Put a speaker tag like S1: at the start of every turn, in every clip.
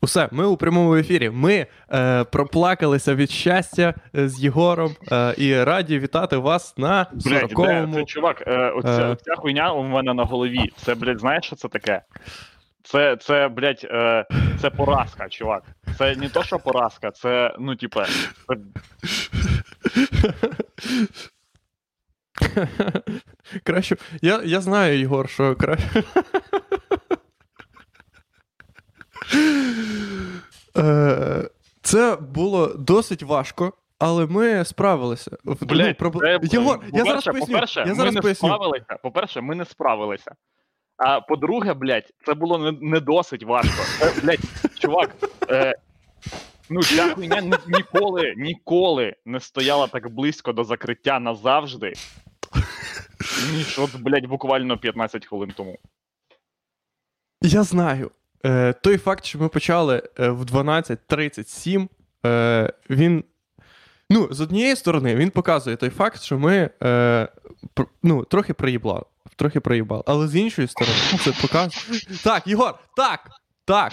S1: Усе, ми у прямому ефірі. Ми е, проплакалися від щастя е, з Єгором е, і раді вітати вас на
S2: Блядь,
S1: 40-му.
S2: Це, чувак, е, оця,
S1: Е.
S2: оця хуйня у мене на голові. Це, блядь, знаєш, що це таке? Це, це, блядь, е, це поразка, чувак. Це не то, що поразка, це, ну, типа, це,
S1: Краще. Я, я знаю, Єгор, що краще. Е, Це було досить важко, але ми справилися.
S2: Блядь,
S1: ну, проб-
S2: це,
S1: Єгор, я зараз поясню.
S2: по-перше,
S1: я зараз
S2: ми не справилися. По-перше, ми не справилися. А по-друге, блядь, це було не, не досить важко. Це, блядь, чувак, е, ну ця хуйня ні- ніколи, ніколи не стояла так близько до закриття назавжди, ніж от, блядь, буквально 15 хвилин тому.
S1: Я знаю. Е, той факт, що ми почали е, в 12.37, е, він. Ну, з однієї сторони, він показує той факт, що ми е, пр- ну, трохи проїбали. Трохи проїбали. Але з іншої сторони, це показує. Так, Єгор, так! Так!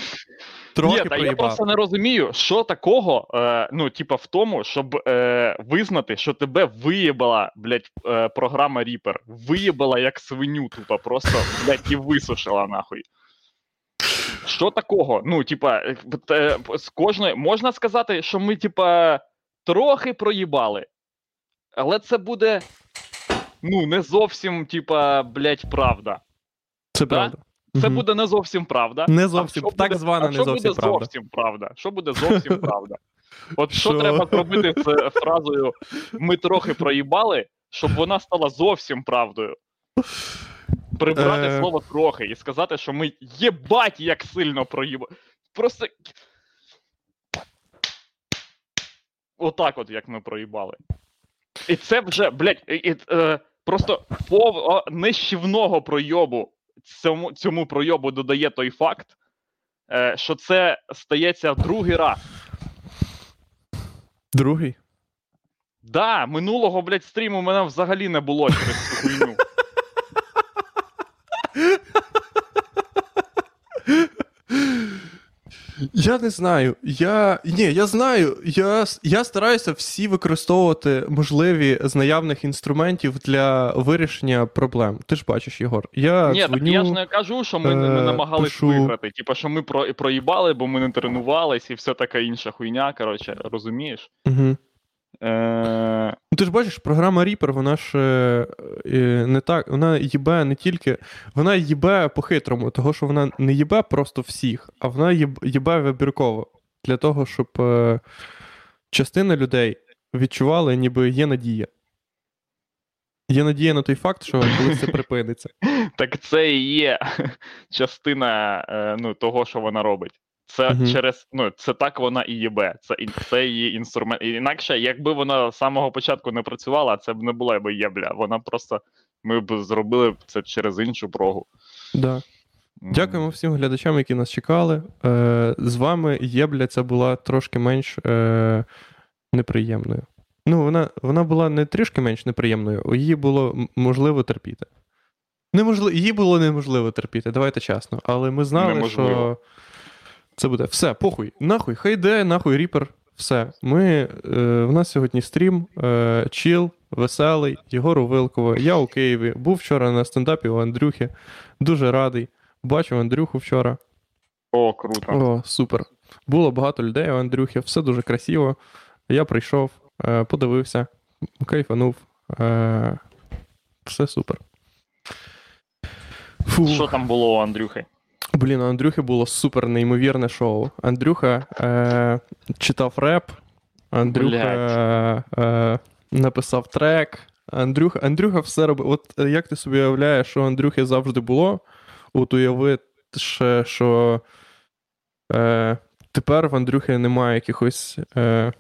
S1: Трохи
S2: Ні, та я просто не розумію, що такого, е, ну, типа, в тому, щоб е, визнати, що тебе виїбала, блядь, е, програма Reaper. Виїбала як свиню, тупо, просто, блядь, і висушила нахуй. Що такого? Ну, типа, е, з кожної. Можна сказати, що ми, типа, трохи проїбали. Але це буде. Ну, не зовсім, типа, блядь, правда.
S1: Це
S2: Да?
S1: правда.
S2: Це буде не зовсім правда.
S1: Не зовсім,
S2: що
S1: так
S2: буде-
S1: звана не
S2: що
S1: зовсім
S2: буде
S1: правда.
S2: зовсім правда? Що буде зовсім правда? От що,
S1: Що?
S2: треба зробити з фразою ми трохи проїбали, щоб вона стала зовсім правдою. Прибрати
S1: Е.
S2: слово трохи і сказати, що ми єбать як сильно проїбали. Просто. Отак, от як ми проїбали. І це вже, блядь, і, і, е, просто пов нищівного пройобу цьому, цьому пройобу додає той факт, е, що це стається другий раз.
S1: Другий.
S2: Да, минулого, блядь, стріму мене взагалі не було через цю хуйню.
S1: Я не знаю. Я. Ні, я знаю. Я, я стараюся всі використовувати можливі з наявних інструментів для вирішення проблем. Ти ж бачиш, Єгор. Я
S2: Ні, так я ж не кажу, що ми не, не
S1: е,
S2: намагались
S1: пишу.
S2: виграти. Типа, що ми про, проїбали, бо ми не тренувались і все така інша хуйня, коротше, розумієш?
S1: Угу.
S2: Е,
S1: Ну, ти ж бачиш, програма Reaper, вона ж е, е, не так, вона їбе не тільки. Вона їбе по-хитрому, того, що вона не їбе просто всіх, а вона їб- їбе вибірково. Для того, щоб е, частина людей відчували, ніби є надія. Є надія на той факт, що колись це припиниться.
S2: так це і є частина е, ну, того, що вона робить. Це
S1: Мгм.
S2: через ну це так вона і єбе. Це це її інструмент. Інакше, якби вона з самого початку не працювала, це б не була б єбля. Вона просто ми б зробили це через іншу прогу.
S1: Да. Дякуємо всім глядачам, які нас чекали. Е, з вами Єбля ця була трошки менш е, неприємною. Ну, вона, вона була не трішки менш неприємною, її було можливо терпіти. Неможливо, її було неможливо терпіти, давайте чесно. Але ми знали,
S2: Неможливо.
S1: що це буде. Все, похуй. Нахуй, хай йде, нахуй ріпер. Все. Ми, е, в нас сьогодні стрім, е, чіл, веселий, Єгору Вилково. Я у Києві. Був вчора на стендапі у Андрюхи. Дуже радий. Бачив Андрюху вчора.
S2: О, круто.
S1: О, супер. Було багато людей у Андрюхи, все дуже красиво. Я прийшов, е, подивився, кайфанув. Е, Все супер. Фу.
S2: Що там було у Андрюхи?
S1: Блін, у Андрюхи було супер неймовірне шоу. Андрюха е, читав реп, Андрюха е, написав трек. Андрюха, Андрюха все робив. От е, як ти собі уявляєш, що Андрюхи завжди було? От уяви ще, що е, тепер в Андрюхи немає якихось, е,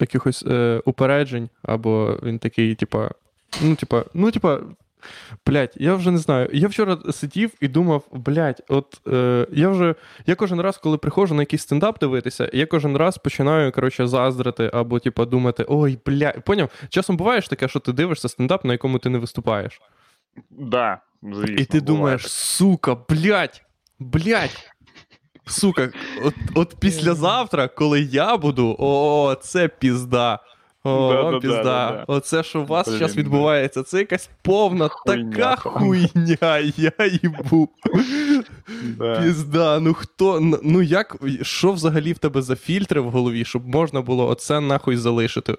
S1: якихось е, упереджень, або він такий, типа, ну, типа, ну, типа, Блять, я вже не знаю. Я вчора сидів і думав, блять, от е, я вже. Я кожен раз, коли приходжу на якийсь стендап дивитися, я кожен раз починаю, коротше, заздрити або, типа, думати, ой, бля. Поняв? Часом буває ж таке, що ти дивишся стендап, на якому ти не виступаєш.
S2: Да, звісно.
S1: і ти
S2: буває
S1: думаєш, сука, блять, блять. сука, от, от післязавтра, коли я буду, о, це пізда. О,
S2: Да-да-да,
S1: пізда.
S2: да-да.
S1: Оце, що у вас зараз відбувається, це якась повна
S2: Хуйня,
S1: така хуйня, я їбу. Пізда, ну хто, ну як, що взагалі в тебе за фільтри в голові, щоб можна було оце нахуй залишити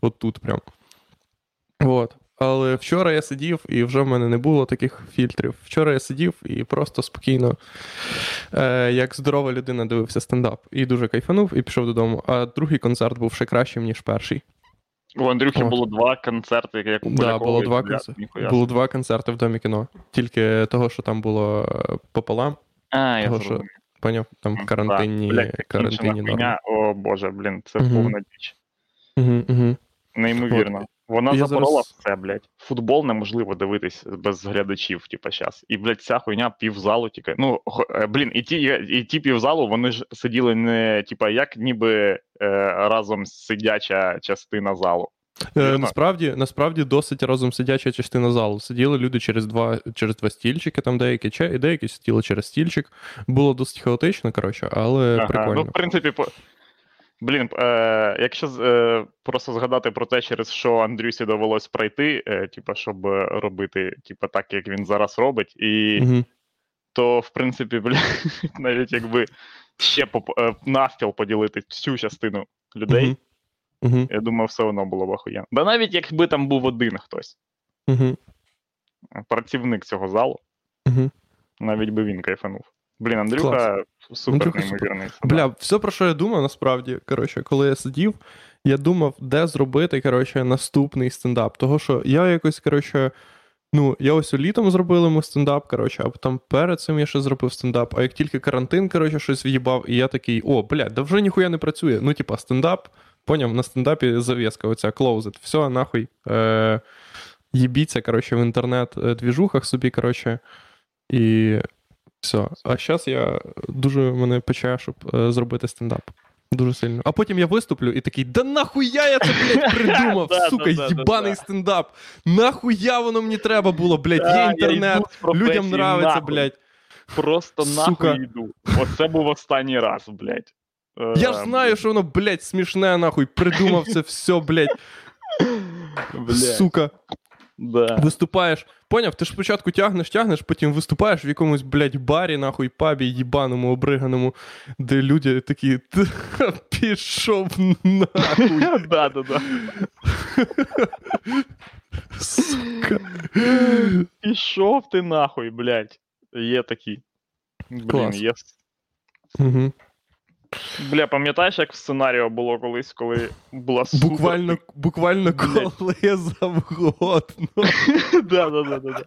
S1: отут прям. От. Але вчора я сидів, і вже в мене не було таких фільтрів. Вчора я сидів і просто спокійно, е, як здорова людина, дивився стендап. І дуже кайфанув, і пішов додому. А другий концерт був ще кращим, ніж перший.
S2: У Андрюхи
S1: От.
S2: було два концерти, як у
S1: Да, було два, концерти. було два концерти в домі кіно. Тільки того, що там було е, пополам.
S2: А, я
S1: Того, що. Поняв? Там карантинні,
S2: да. Блядь,
S1: карантинні норми.
S2: О боже, блін, це повна діч.
S1: Угу, угу.
S2: Неймовірно. Вона
S1: Я
S2: запорола
S1: зараз-
S2: все, блядь. Футбол неможливо дивитись без глядачів, типа, щас. І, блядь, ця хуйня півзалу тільки. Ну, е, блін, і ті, і ті півзалу, вони ж сиділи не, типа, як ніби е, разом сидяча частина залу.
S1: Е, насправді, насправді досить разом сидяча частина залу. Сиділи люди через два, через два стільчики, там деякі, чи- і деякі сиділи через стільчик. Було досить хаотично, коротше, але
S2: Ага,
S1: прикольно.
S2: Ну, в принципі, по... блін, е, якщо е, просто згадати про те, через що Андрюсі довелось пройти, е, типа, щоб робити, типа, так, як він зараз робить, і
S1: Угу.
S2: то, в принципі, бля, навіть якби ще поп- е, навпіл поділити цю частину людей,
S1: Угу.
S2: я думаю, все одно було б охуєнно. Да навіть якби там був один хтось,
S1: Угу.
S2: працівник цього залу, навіть би він кайфанув. Блін, Андрюха супер неймовірний.
S1: Бля, все, про що я думав, насправді, коротше, коли я сидів, я думав, де зробити, коротше, наступний стендап. Того, що я якось, коротше, ну, я ось літом зробили ми стендап, коротше, а потім перед цим я ще зробив стендап. А як тільки карантин, коротше, щось в'їбав, і я такий, о, блядь, да вже ніхуя не працює. Ну, типа, стендап, поняв, на стендапі зав'язка, оця closed. Все, нахуй. Е- їбіться, коротше, в інтернет-двіжухах собі, коротше. І все. А зараз я дуже мене пече, щоб е, зробити стендап. Дуже сильно. А потім я виступлю і такий: да нахуя я це, блядь, придумав, сука, їбаний стендап. Нахуя воно мені треба було, блядь, є інтернет, людям нравиться, блядь.
S2: Просто нахуй йду. Оце був останній раз, блядь.
S1: Я ж знаю, що воно, блядь, смішне, нахуй. Придумав це все, блядь.
S2: блядь,
S1: Сука.
S2: Да.
S1: Виступаєш. Поняв, ти ж спочатку тягнеш, тягнеш, потім виступаєш в якомусь, блядь, барі, нахуй, пабі, їбаному, обриганому, де люди такі, пішов нахуй.
S2: да, да, да.
S1: Сука.
S2: Пішов ти нахуй, блядь. Є такі. Блін, є.
S1: Угу.
S2: Бля, пам'ятаєш, як в сценаріо було колись, коли була супер...
S1: Буквально, буквально коли завгодно.
S2: да, да, да, да, да.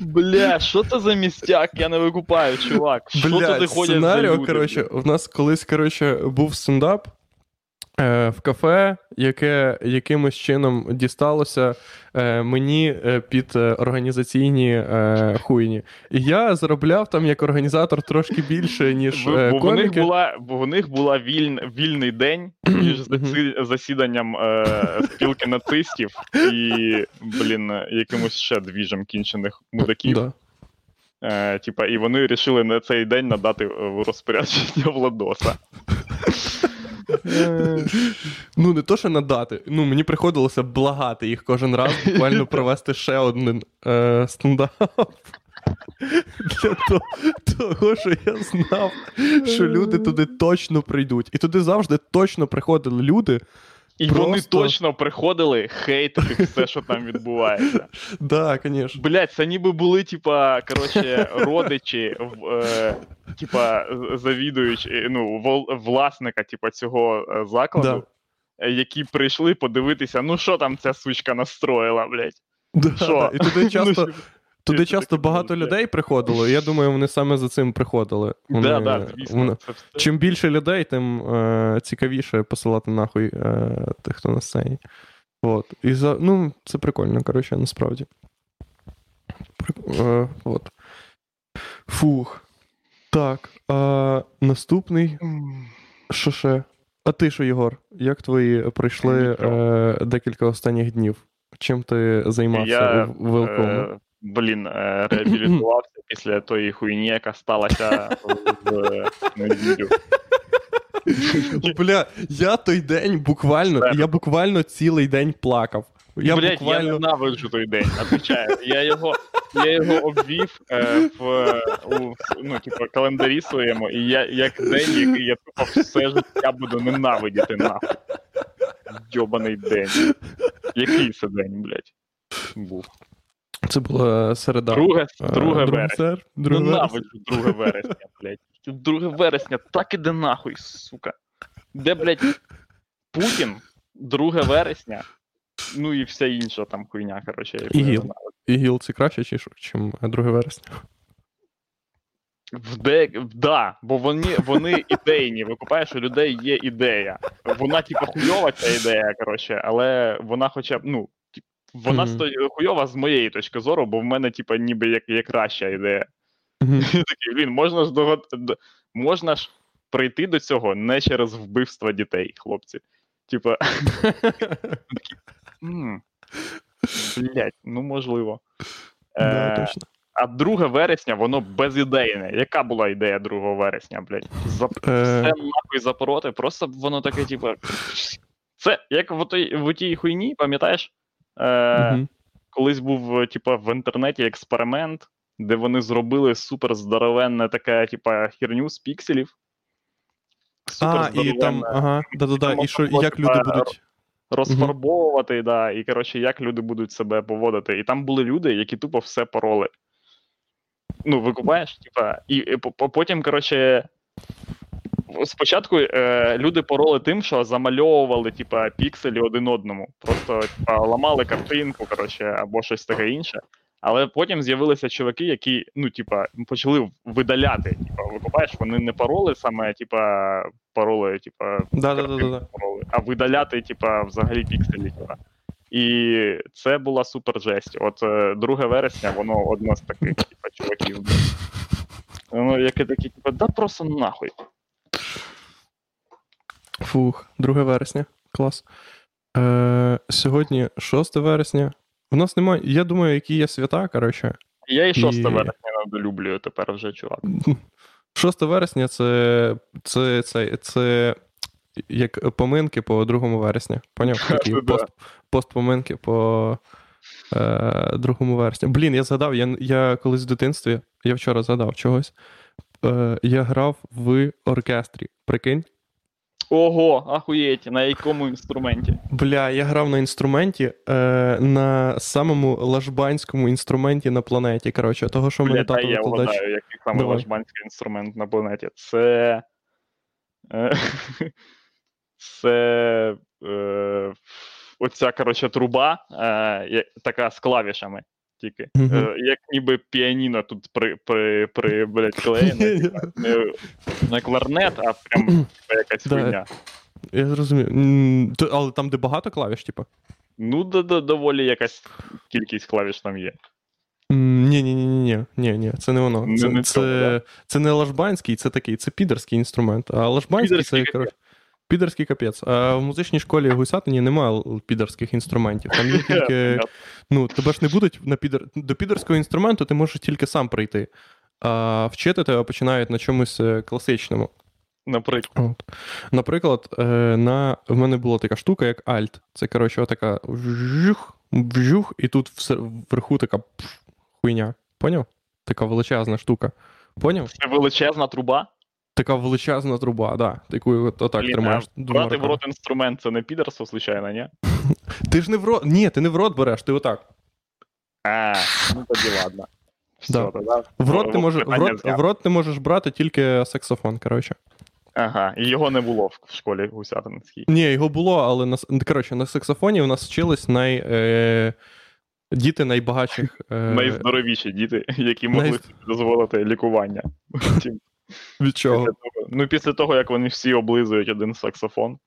S2: Бля, що це за містяк? Я не викупаю, чувак. Що це
S1: Блядь,
S2: ти ходять за
S1: сценаріо, коротше, в нас колись, коротше, був стендап в кафе, яке якимось чином дісталося е, мені е, під е, організаційні е, хуйні. І я заробляв там як організатор трошки більше, ніж
S2: Бо,
S1: е,
S2: бо, в них була, бо в них була вільн, вільний день між засіданням е, спілки нацистів і, блін, якимось ще двіжем кінчених мудаків.
S1: Да.
S2: Е, типа, і вони вирішили на цей день надати е, в розпорядження Владоса.
S1: Ну, не то, що надати. Ну, мені приходилося благати їх кожен раз, буквально провести ще один е, стендап. Для того, того, що я знав, що люди туди точно прийдуть. І туди завжди точно приходили люди.
S2: І вони точно приходили хейтити все, що там відбувається.
S1: Да, звісно.
S2: Блять, це ніби були, типа, коротше, родичі, е, типа, завідуючі, ну, власника, типа, цього е, закладу, е, які прийшли подивитися, ну що там ця сучка настроїла, блять.
S1: Да, да. І туди часто,
S2: Ну,
S1: туди часто багато людей приходило, і я думаю, вони саме за цим приходили. Вони,
S2: Да, да,
S1: вони- Чим більше людей, тим е, цікавіше посилати нахуй е, тих, хто на сцені. От. І за, ну, це прикольно, коротше, насправді. Прик- Е, от. Фух. Так. А, наступний. Що ще? А ти що, Єгор? Як твої пройшли е, декілька останніх днів? Чим ти займався
S2: Я,
S1: у Велкому?
S2: Блін, е, реабілітувався після тої хуйні, яка сталася в неділю.
S1: Бля, я той день буквально, я буквально цілий день плакав. Я
S2: Блять,
S1: буквально...
S2: я ненавиджу той день, отвечаю. Я його, я його обвів е, в у, ну, типу, календарі своєму, і я як день, який я тупо все життя буду ненавидіти нахуй. Йобаний день. Який це день, блядь? Був.
S1: Це була середа.
S2: Друге,
S1: Е,
S2: друге
S1: друге
S2: вересня.
S1: сер- друге.
S2: Ненавиджу 2 вересня, блядь. 2 вересня так іде нахуй, сука. Де, блядь, Путін, 2 вересня, ну і вся інша там хуйня, коротше.
S1: ІГІЛ.
S2: ненавиджу.
S1: ІГІЛ це краще, чи що, чим 2 вересня.
S2: В де... Да, бо вони, вони ідейні. Викупаєш, у людей є ідея. Вона, типу, хуйова ця ідея, коротше, але вона хоча б, ну, вона
S1: Мгм.
S2: сто... хуйова з моєї точки зору, бо в мене, типу, ніби як є краща ідея.
S1: Мгм.
S2: Я такий, блін, можна ж догад... можна ж прийти до цього не через вбивство дітей, хлопці. Типа, м, блядь, ну можливо.
S1: Да,
S2: Е,
S1: точно.
S2: а 2 вересня, воно безідейне. Яка була ідея 2 вересня, блядь? За...
S1: Е,
S2: Все нахуй запороти, просто воно таке, типу. Це як в, той, в тій хуйні, пам'ятаєш? Е,
S1: мгм.
S2: колись був, типа, в інтернеті експеримент, де вони зробили супер здоровенне таке, типа, херню з пікселів.
S1: А, і там, ага, да-да-да, і що, і як люди будуть.
S2: розфарбовувати, да, і коротше, як люди будуть себе поводити. І там були люди, які тупо все пороли. Ну, викупаєш, типа, і, і по- по- потім, коротше. Спочатку е, люди пороли тим, що замальовували, типа, пікселі один одному. Просто типа, ламали картинку, коротше, або щось таке інше. Але потім з'явилися чуваки, які, ну, типа, почали видаляти. Типа, викупаєш, вони не пароли саме, типа, пароли, типа, пароли, а видаляти, типа, взагалі пікселі. Типа. І це була супер жесть. От е, 2 вересня, воно одне з таких, типа, чуваків. Воно яке такі, типа, да просто нахуй.
S1: Фух, 2 вересня. Клас. Е, сьогодні 6 вересня. У нас немає. Я думаю, які є свята, коротше.
S2: Я і 6
S1: І-
S2: вересня недолюблюю тепер вже, чувак.
S1: 6 вересня це, це, це, це як поминки по 2 вересня. Поняв? Такі пост, постпоминки по е, 2 вересня. Блін, я згадав, я, я колись в дитинстві, я вчора згадав чогось. Е, я грав в оркестрі. Прикинь?
S2: Ого, ахуєть, на якому інструменті?
S1: Бля, я грав на інструменті е, на самому лажбанському інструменті на планеті. Коротше, того, що мене
S2: Бля, та
S1: тато
S2: я
S1: викладач.
S2: вгадаю, який саме лажбанський інструмент на планеті. Це. е, Це. Е, оця, коротше, труба, е, така з клавішами. Тільки. Е, як ніби піаніно тут при, при, при блядь, клеєне. Не, не кларнет, а прям якась хуйня.
S1: Я зрозумів. Але там, де багато клавіш, типу.
S2: Ну, до, до, доволі якась кількість клавіш там є.
S1: Ні, ні, ні, ні, ні, ні, це не воно. Це,
S2: не
S1: це,
S2: цьому,
S1: це не лажбанський, це такий, це підерський інструмент. А лажбанський це коротше. Підерський капець. А в музичній школі Гусятині немає підерських інструментів. Там є тільки. Ну, тебе ж не будуть на підер... до підерського інструменту, ти можеш тільки сам прийти. А вчити тебе починають на чомусь е, класичному.
S2: Наприклад.
S1: От. Наприклад, е, на... в мене була така штука, як альт. Це, коротше, така вжух, вжух, і тут вверху така хуйня. Поняв? Така величезна штука. Поняв?
S2: Це величезна труба.
S1: Така величезна труба, да. Яку от, отак
S2: Блін,
S1: тримаєш.
S2: брати в рот інструмент це не підерство, звичайно, ні?
S1: Ти ж не в рот. Ні, ти не в рот береш, ти отак.
S2: А, ну тоді ладно. Все,
S1: Да.
S2: тоді.
S1: В рот, ти
S2: Ну,
S1: можеш, в, рот, в рот ти можеш брати тільки саксофон, коротше.
S2: Ага, і його не було в школі гусятинській.
S1: Ні, його було, але на, коротше, на саксофоні у нас вчились най, е, діти найбагатших. Е,
S2: Найздоровіші діти, які могли собі дозволити лікування.
S1: Від чого?
S2: після того- Ну, після того, як вони всі облизують один саксофон.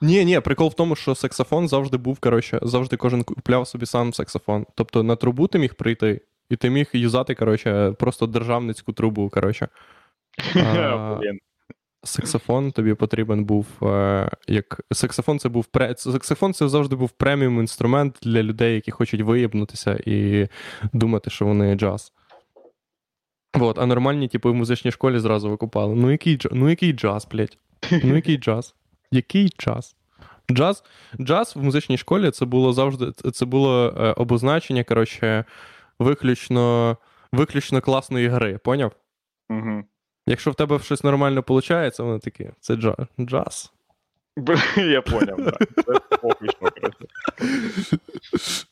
S1: Ні, ні, прикол в тому, що саксофон завжди був, коротше, завжди кожен купляв собі сам саксофон. Тобто на трубу ти міг прийти, і ти міг юзати, коротше, просто державницьку трубу, коротше. А,
S2: Блін.
S1: саксофон тобі потрібен був е, як саксофон це був пре... саксофон це завжди був преміум інструмент для людей, які хочуть виїбнутися і думати, що вони джаз. Вот, а нормальні, типу, в музичній школі зразу викупали. Ну який джаз, ну який джаз, блядь? Ну який джаз? Який джаз? Джаз джаз в музичній школі це було завжди це було е, обозначення, коротше, виключно виключно класної гри, поняв?
S2: Угу.
S1: Якщо в тебе щось нормально виходить, вони такі, це джаз. джаз.
S2: Я поняв, так. Це похвішно, коротше.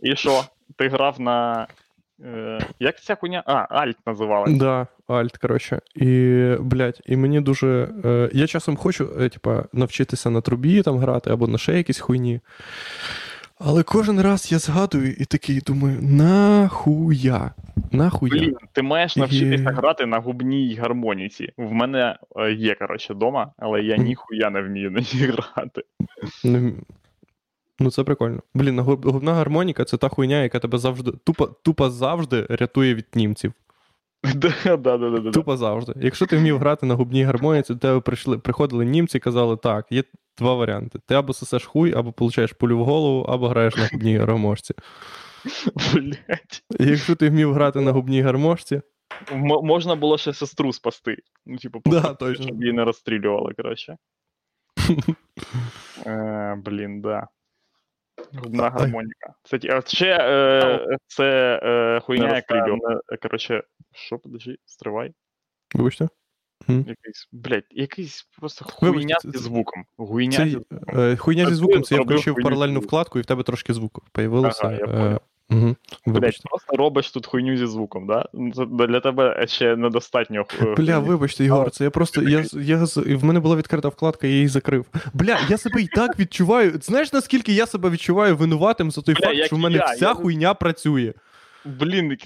S2: І що? Ти грав на. Е, як ця хуйня? А, Альт називалась.
S1: Да, Альт, коротше. І, блядь, і мені дуже. Е, я часом хочу, е, типа, навчитися на трубі там грати або на ще якісь хуйні. Але кожен раз я згадую і такий думаю, нахуя? Нахуя?
S2: Блін, ти маєш
S1: І-
S2: навчитися грати на губній гармоніці. В мене е, є, коротше, дома, але я ніхуя не вмію на ній грати.
S1: Ну, це прикольно. Блін, губна гармоніка це та хуйня, яка тебе завжди, тупо, тупо завжди рятує від німців.
S2: Да, да, да, да, да.
S1: Тупо завжди. Якщо ти вмів грати на губній гармоніці, до тебе прийшли, приходили німці і казали, так, є два варіанти. Ти або сосеш хуй, або получаєш пулю в голову, або граєш на губній гармошці.
S2: Блять.
S1: Якщо ти вмів грати на губній гармошці,
S2: М- можна було ще сестру спасти. Ну, типу,
S1: Да, точно.
S2: щоб її не розстрілювали, коротше. Е, блін, да. Губна гармоніка. Це, а ще е, це е, хуйня, яка. е, Коротше, що, подожди, стривай.
S1: вибачте,
S2: Якийсь, блядь, якийсь просто хуйня зі звуком. Хуйня
S1: це,
S2: зі звуком.
S1: е, хуйня зі звуком, це я включив паралельну вкладку, і в тебе трошки звуку появилося. Угу. Вибачте.
S2: просто робиш тут хуйню зі звуком, да? Для тебе ще недостатньо. е,
S1: Бля, вибачте, Ігор, це я просто. Я, я, в мене була відкрита вкладка, я її закрив. Бля, я себе і так відчуваю. Знаєш, наскільки я себе відчуваю винуватим за той
S2: Бля,
S1: факт, що в мене
S2: я,
S1: вся
S2: я-
S1: хуйня працює.
S2: Блін,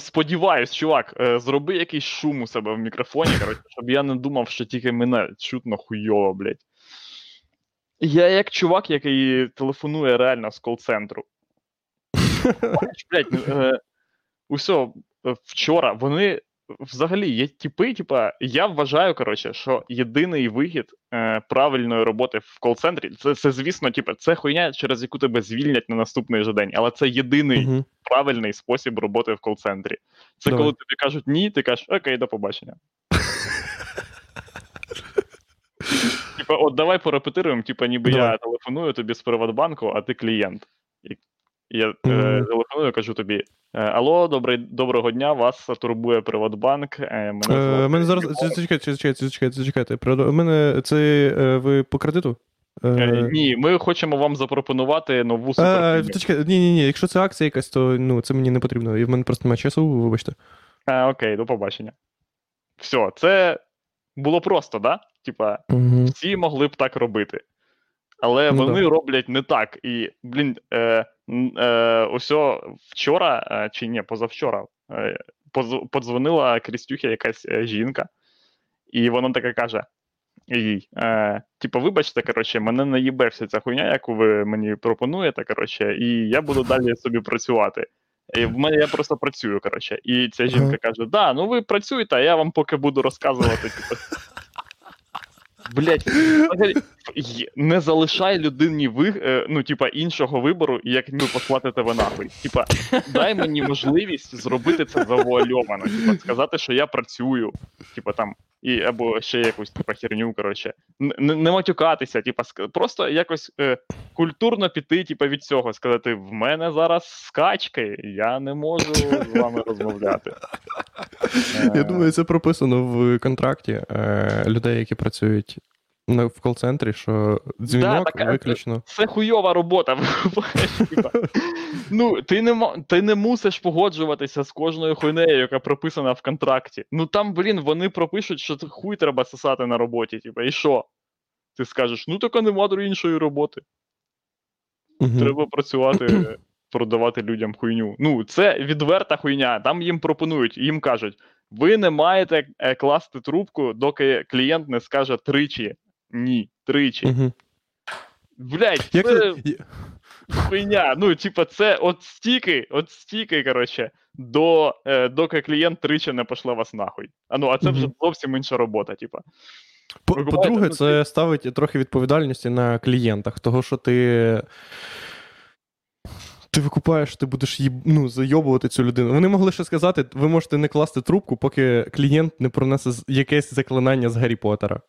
S2: сподіваюсь, чувак, е, зроби якийсь шум у себе в мікрофоні, коротше, щоб я не думав, що тільки мене чутно хуйово, блядь. Я як чувак, який телефонує реально з кол-центру. Блядь, ну, е, усьо, е, вчора вони взагалі є типи, типа, я вважаю, коротше, що єдиний вихід е, правильної роботи в кол-центрі, це, це звісно, типа, це хуйня, через яку тебе звільнять на наступний же день, але це єдиний
S1: Мгм.
S2: правильний спосіб роботи в кол-центрі. Це
S1: Давай.
S2: коли тобі кажуть ні, ти кажеш, окей, до побачення. Типа, от давай порепетируємо, типа, ніби я телефоную тобі з Приватбанку, а ти клієнт. Я е, телефоную, кажу тобі: е, Алло, добрий, доброго дня, вас турбує Приватбанк. Е, мене
S1: мене зараз. Зачекайте, зачекайте, зачекайте, зачекайте. Про- Мене це ви по кредиту?
S2: Ні, ми хочемо вам запропонувати нову суперфільму.
S1: ні, ні, ні, якщо це акція якась, то ну, це мені не потрібно. І в мене просто немає часу, вибачте.
S2: А, окей, до побачення. Все, це було просто, да? Типа, всі могли б так робити. Але
S1: Ну
S2: вони роблять не так. І, блін, е, е, усьо вчора, е, чи ні, позавчора, е, подзвонила Крістюхі якась е, жінка, і вона така каже: їй, е, типу, вибачте, коротше, мене не їбе вся ця хуйня, яку ви мені пропонуєте, коротше, і я буду далі собі працювати. І в мене я просто працюю, коротше. І ця жінка каже: Да, ну ви працюєте, а я вам поки буду розказувати, типу. Блять, не залишай людині ви, е, ну, типа, іншого вибору, як ну, послати тебе нахуй. Типа, дай мені можливість зробити це завуальовано. Типа, сказати, що я працюю, типа там, і або ще якусь типа херню, коротше. Н- Не, матюкатися, типа, просто якось е, культурно піти, типа, від цього, сказати: в мене зараз скачки, я не можу з вами розмовляти.
S1: Я думаю, це прописано в контракті е, людей, які працюють в кол-центрі, що дзвінок
S2: так, а-
S1: виключно.
S2: Це хуйова робота. Ну, ти не, ти не мусиш погоджуватися з кожною хуйнею, яка прописана в контракті. Ну там, блін, вони пропишуть, що хуй треба сосати на роботі. Типа, і що? Ти скажеш, ну так нема іншої роботи. Треба працювати, продавати людям хуйню. Ну, це відверта хуйня. Там їм пропонують, їм кажуть: ви не маєте е, класти трубку, доки клієнт не скаже тричі. Ні, тричі. Блять, це хуйня. Ну, типа, це от стільки, от стільки, коротше, до, е, доки клієнт тричі не пошле вас нахуй. А ну, а це вже зовсім інша робота, типа.
S1: По-друге, це ставить трохи відповідальності на клієнтах, того що ти. Ти викупаєш, ти будеш їб... ну, зайобувати цю людину. Вони могли ще сказати, ви можете не класти трубку, поки клієнт не пронесе якесь заклинання з Гаррі Поттера.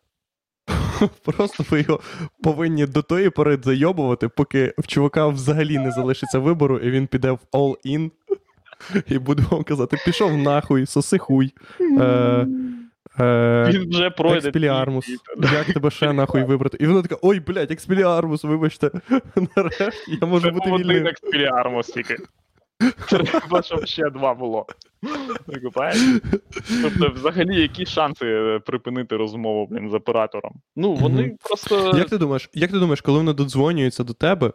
S1: Просто ви його повинні до тої пори зайобувати, поки в чувака взагалі не залишиться вибору, і він піде в all-in і буде вам казати: пішов нахуй, соси хуй. Е, е,
S2: Він вже пройде.
S1: Експіліармус. Як тебе ще нахуй вибрати? І вона така: ой, блядь, експіліармус, вибачте. Нарешті я можу
S2: Це
S1: бути
S2: був один
S1: вільним.
S2: експіліармус тільки. Треба, щоб ще два було. Викупаєш? Тобто, взагалі, які шанси е, припинити розмову, блін, з оператором? Ну, вони
S1: Мгм.
S2: просто.
S1: Як ти думаєш, як ти думаєш, коли вони додзвонюються до тебе,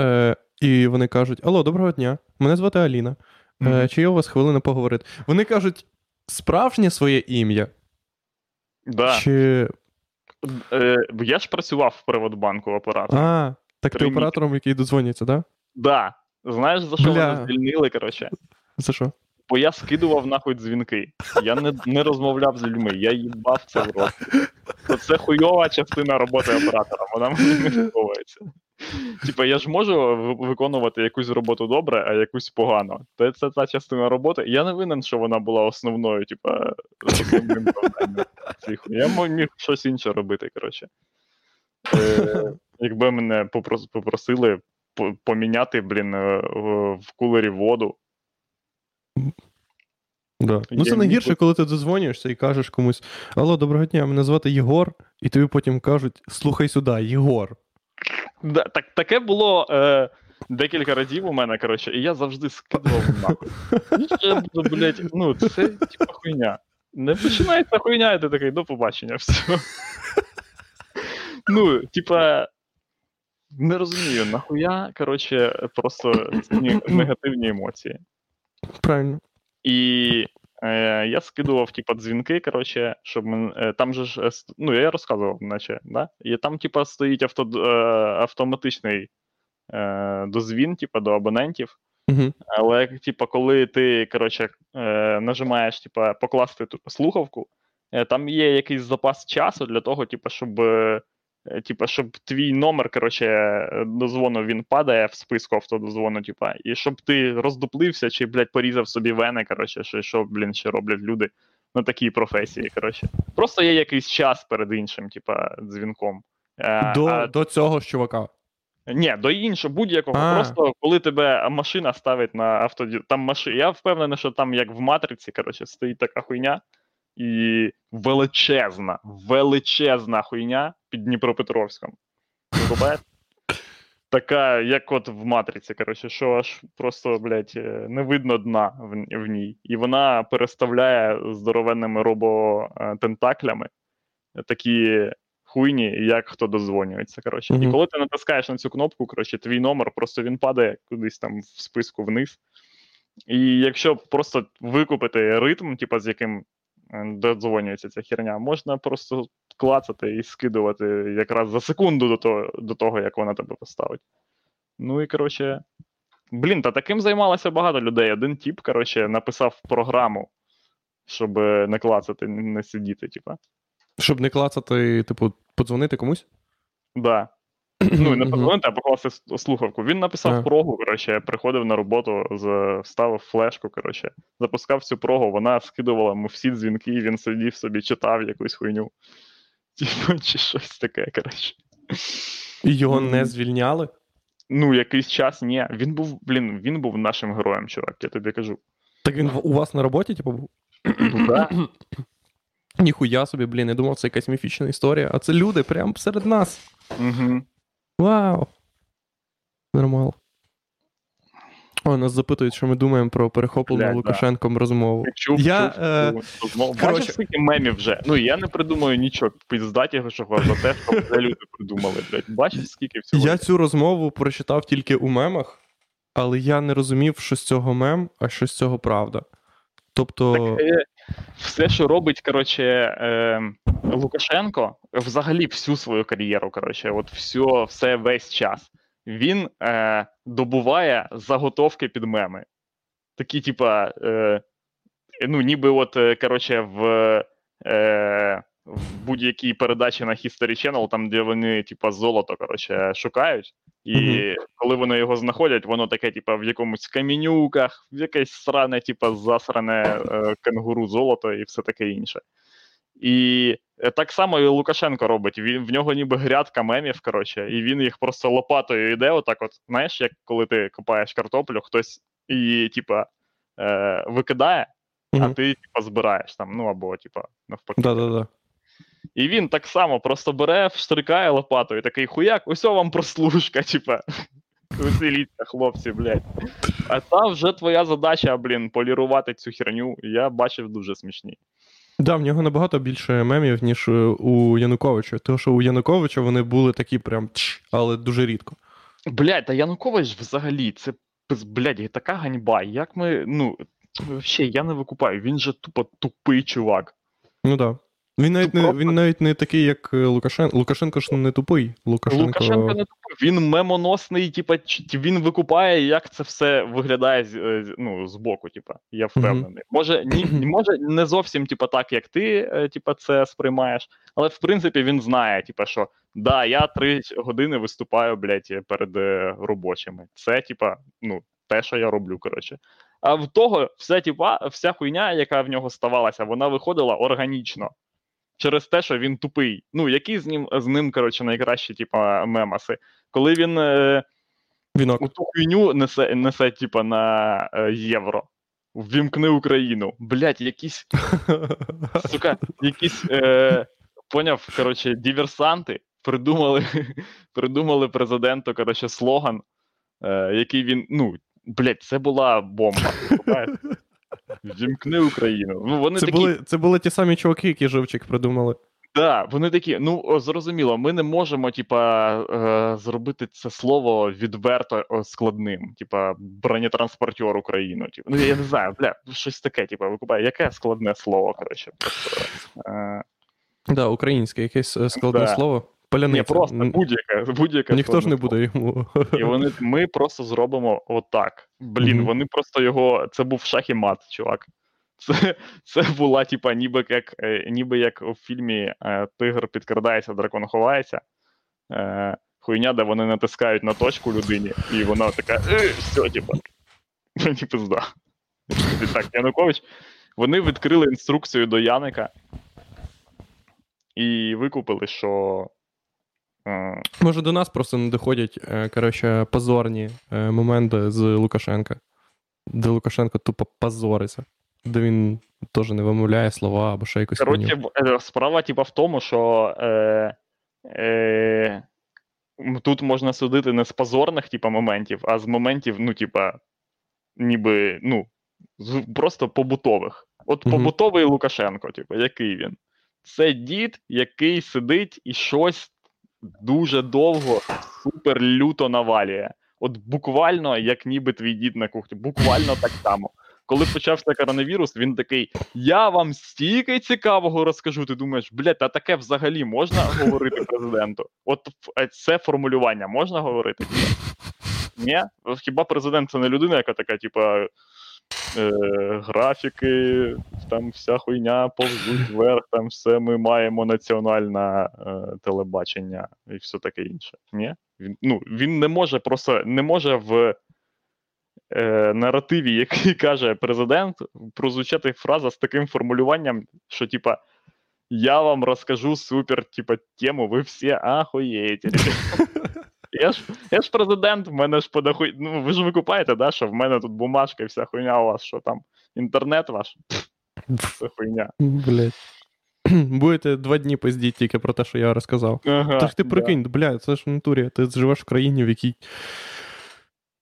S1: е, і вони кажуть: Алло, доброго дня, мене звати Аліна. Е,
S2: Мгм.
S1: чи є у вас хвилина поговорити? Вони кажуть справжнє своє ім'я.
S2: Да.
S1: Чи.
S2: Е, я ж працював в Приватбанку оператором.
S1: А, так ти оператором, який додзвонюється, так? Да?
S2: Да. Знаєш, за що
S1: Бля.
S2: мене звільнили, коротше?
S1: За що?
S2: Бо я скидував нахуй дзвінки. Я не, не розмовляв з людьми, я їбав це в рот. Це хуйова частина роботи оператора, вона мені не подобається. Типа, я ж можу виконувати якусь роботу добре, а якусь погано. Це, це та частина роботи. Я не винен, що вона була основною, типа. Я міг щось інше робити, коротше. Е, якби мене попросили по- поміняти, блін, е, в- кулері воду.
S1: Да. Ну, це найгірше, коли ти додзвонюєшся і кажеш комусь: Алло, доброго дня, мене звати Єгор, і тобі потім кажуть: слухай сюди, Єгор.
S2: Да, так, таке було е, декілька разів у мене, коротше, і я завжди скидував нахуй. Ну, блядь, ну, це типа хуйня. Не починається хуйня, і ти такий, до побачення, все. Ну, типа, не розумію, нахуя, коротше, просто негативні емоції.
S1: Правильно.
S2: І е, я скидував, типа, дзвінки, коротше, щоб мен, е, там же ж, е, ну, я розказував, наче, да? І там, типа, стоїть авто, е, автоматичний е, дозвін, типа, до абонентів.
S1: Угу.
S2: Але, типа, коли ти, коротше, е, нажимаєш, типа, покласти слухавку, е, там є якийсь запас часу для того, типа, щоб. Е, Типа, щоб твій номер, коротше, дозвону він падає в списку автодозвону, типа, і щоб ти роздуплився чи, блядь, порізав собі вени, коротше, що, що, блін, ще роблять люди на такій професії, коротше. Просто є якийсь час перед іншим, типа, дзвінком. Е,
S1: До,
S2: а-
S1: до цього ж чувака.
S2: ні, до іншого будь-якого.
S1: А.
S2: Просто коли тебе машина ставить на автоді. Там машина. Я впевнений, що там, як в матриці, коротше, стоїть така хуйня, і величезна, величезна хуйня під Дніпропетровськом. Така, як от в матриці, коротше, що аж просто, блядь, е, не видно дна в, в ній. І вона переставляє здоровенними робо-тентаклями такі хуйні, як хто дозвонюється. Коротше. І коли ти натискаєш на цю кнопку, коротше, твій номер просто він падає кудись там в списку вниз. І якщо просто викупити ритм, типу, з яким е, додзвонюється ця херня, можна просто клацати і скидувати якраз за секунду до того, до того як вона тебе поставить. Ну і коротше. Блін, та таким займалося багато людей. Один тіп, коротше, написав програму, щоб е, не клацати, не сидіти, типа.
S1: Щоб не клацати, типу, подзвонити комусь?
S2: Да. Ну, не
S1: Мгм.
S2: подзвонити, а покласти слухавку. Він написав прогу, коротше, приходив на роботу, вставив флешку, коротше, запускав цю прогу, вона скидувала йому всі дзвінки, він сидів собі, читав якусь хуйню. Типу, чи щось таке, коротше.
S1: І його не звільняли?
S2: Ну, якийсь час ні. Він був, блін, він був нашим героєм, чувак, я тобі кажу.
S1: Так він у вас на роботі, типу, був?
S2: Да.
S1: Ніхуя собі, блін, я думав, це якась міфічна історія. А це люди прямо серед нас.
S2: Угу.
S1: Вау. Нормал. О, нас запитують, що ми думаємо про перехоплену
S2: Блядь, да.
S1: Лукашенком розмову.
S2: Чув,
S1: Я,
S2: чув,
S1: е,
S2: розмову. Бачиш, скільки мемів вже. Ну, я не придумаю нічого піздатього за те, що вже люди придумали, блядь. Бачиш, скільки всього.
S1: Я цю розмову прочитав тільки у мемах, але я не розумів, що з цього мем, а що з цього правда. Тобто.
S2: Так, е, все, що робить, коротше, е, Лукашенко, взагалі всю свою кар'єру, коротше, от все, все весь час. Він е, добуває заготовки під меми. Такі, типа, е, ну, ніби от, е, коротше, в е, в будь-якій передачі на History Channel, там, де вони, типа, золото, коротше, шукають. І
S1: Мгм.
S2: коли вони його знаходять, воно таке, типа, в якомусь камінюках, в якесь сране, типа, засране е, кенгуру золото і все таке інше. І е, так само і Лукашенко робить. Він, в нього ніби грядка мемів, коротше, і він їх просто лопатою йде, отак, от, знаєш, як коли ти копаєш картоплю, хтось її, типа, е, викидає, а ти, типа, збираєш там, ну або, типа, навпаки.
S1: Да-да-да.
S2: І він так само просто бере, штрикає лопатою, такий хуяк, ось вам прослушка, типа. Веселіться, хлопці, блядь. А там вже твоя задача, блін, полірувати цю херню. Я бачив дуже смішні.
S1: Да, в нього набагато більше мемів, ніж е, у Януковича. Тому що у Януковича вони були такі прям тш, але дуже рідко.
S2: Блядь, та Янукович взагалі, це блядь, така ганьба. Як ми, ну, взагалі, я не викупаю, він же тупо тупий чувак.
S1: Ну так. Да. Він навіть не він навіть не такий, як е, Лукашенко. Лукашенко ж не тупий. Лукашенко.
S2: Лукашенко не тупий, він мемоносний, типа, він викупає, як це все виглядає з, е, ну, з боку, типа, я впевнений. Може, ні, може, не зовсім, типа, так, як ти, е, типа, це сприймаєш, але в принципі він знає, типа, що да, я три години виступаю, блядь, перед робочими. Це, типа, ну, те, що я роблю, коротше. А в того вся, типа, вся хуйня, яка в нього ставалася, вона виходила органічно. Через те, що він тупий. Ну, які з ним, з ним коротше, найкращі, типа, мемаси. Коли він е, у ту хуйню несе, несе типа, на е, євро. Ввімкни Україну. Блять, якісь, сука, якісь, е, поняв, коротше, диверсанти придумали, придумали президенту, коротше, слоган, е, який він, ну, блять, це була бомба. Ввімкни Україну. Ну, вони
S1: Це
S2: такі,
S1: були, це були ті самі чуваки, які живчик придумали.
S2: Да, вони такі, ну зрозуміло, ми не можемо, типа, е, зробити це слово відверто складним, типа бронетранспортер Україну. Типу. Ну я не знаю, бля, щось таке, типа, викупає, яке складне слово, коротше. Просто, е,
S1: Да, українське, якесь е, складне
S2: Да.
S1: слово.
S2: Ні, просто будь-яке, будь-яке.
S1: Ніхто ж не буде йому.
S2: І вони, ми просто зробимо отак. Блін,
S1: Мгм.
S2: вони просто його. Це був шах і мат, чувак. Це, це була, типа, ніби як, е, ніби як у фільмі е, Тигр підкрадається, дракон ховається. Е, хуйня, де вони натискають на точку людині, і вона така, е, все, типа. Мені пизда. І так, Янукович. Вони відкрили інструкцію до Яника і викупили, що. Е,
S1: Може, до нас просто не доходять, е, коротше, позорні е, моменти з Лукашенка. Де Лукашенко тупо позориться. Де він теж не вимовляє слова або ще якусь
S2: Коротше, справа, типа, в тому, що е, е, тут можна судити не з позорних, типа, моментів, а з моментів, ну, типа, ніби, ну, просто побутових. От побутовий Лукашенко, типу, який він? Це дід, який сидить і щось дуже довго, супер люто навалює. От буквально, як ніби твій дід на кухні, буквально так само. Коли почався коронавірус, він такий: Я вам стільки цікавого розкажу. Ти думаєш, блядь, а таке взагалі можна говорити президенту? От е, це формулювання можна говорити? Ні? Хіба президент це не людина, яка така, типа. Е, графіки, там вся хуйня повзуть вверх, там все ми маємо національне е, телебачення і все таке інше. Ні? Він, ну, він не може просто не може в е, наративі, який каже президент, прозвучати фраза з таким формулюванням, що типа. Я вам розкажу супер, типа, тему, ви всі ахуєєте. Я ж, я ж президент, в мене ж подаху... Ну, ви ж викупаєте, да, що в мене тут бумажка і вся хуйня у вас, що там інтернет ваш? Це хуйня.
S1: Блять. Будете два дні пиздіть тільки про те, що я розказав.
S2: Ага,
S1: Та ти ти
S2: да.
S1: прикинь, бля, це ж в натурі. Ти живеш в країні, в якій.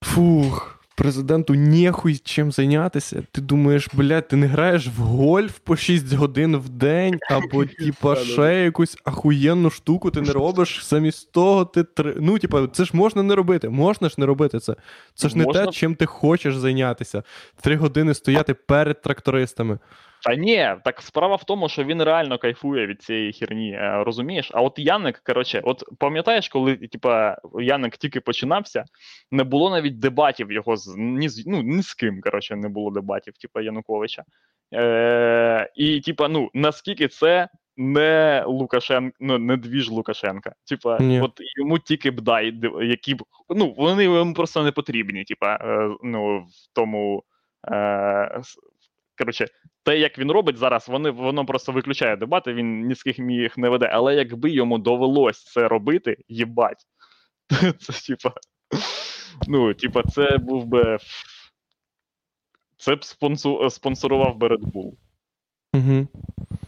S1: Фух, президенту нехуй чим зайнятися. Ти думаєш, блядь, ти не граєш в гольф по 6 годин в день, або, типа, ще якусь ахуєнну штуку ти не робиш. Замість того, ти три. Ну, типа, це ж можна не робити. Можна ж не робити це. Це ж не
S2: Можна.
S1: те, чим ти хочеш зайнятися. Три години стояти перед трактористами.
S2: Та ні, так справа в тому, що він реально кайфує від цієї херні, е, розумієш? А от Яник, коротше, от пам'ятаєш, коли типа Яник тільки починався, не було навіть дебатів його з ні з ну ні з ким, коротше, не було дебатів, типа Януковича. Е, і, типа, ну наскільки це не Лукашенко, ну не двіж Лукашенка. Типа, от йому тільки б дай, які б. Ну, вони йому просто не потрібні, типа, е, ну, в тому. Е, коротше, те, як він робить зараз, вони, воно просто виключає дебати, він ні з ким їх не веде. Але якби йому довелось це робити, їбать. Це типа. Ну, типа, це був би. Це б спонсу, спонсорував би Red Bull.
S1: Угу.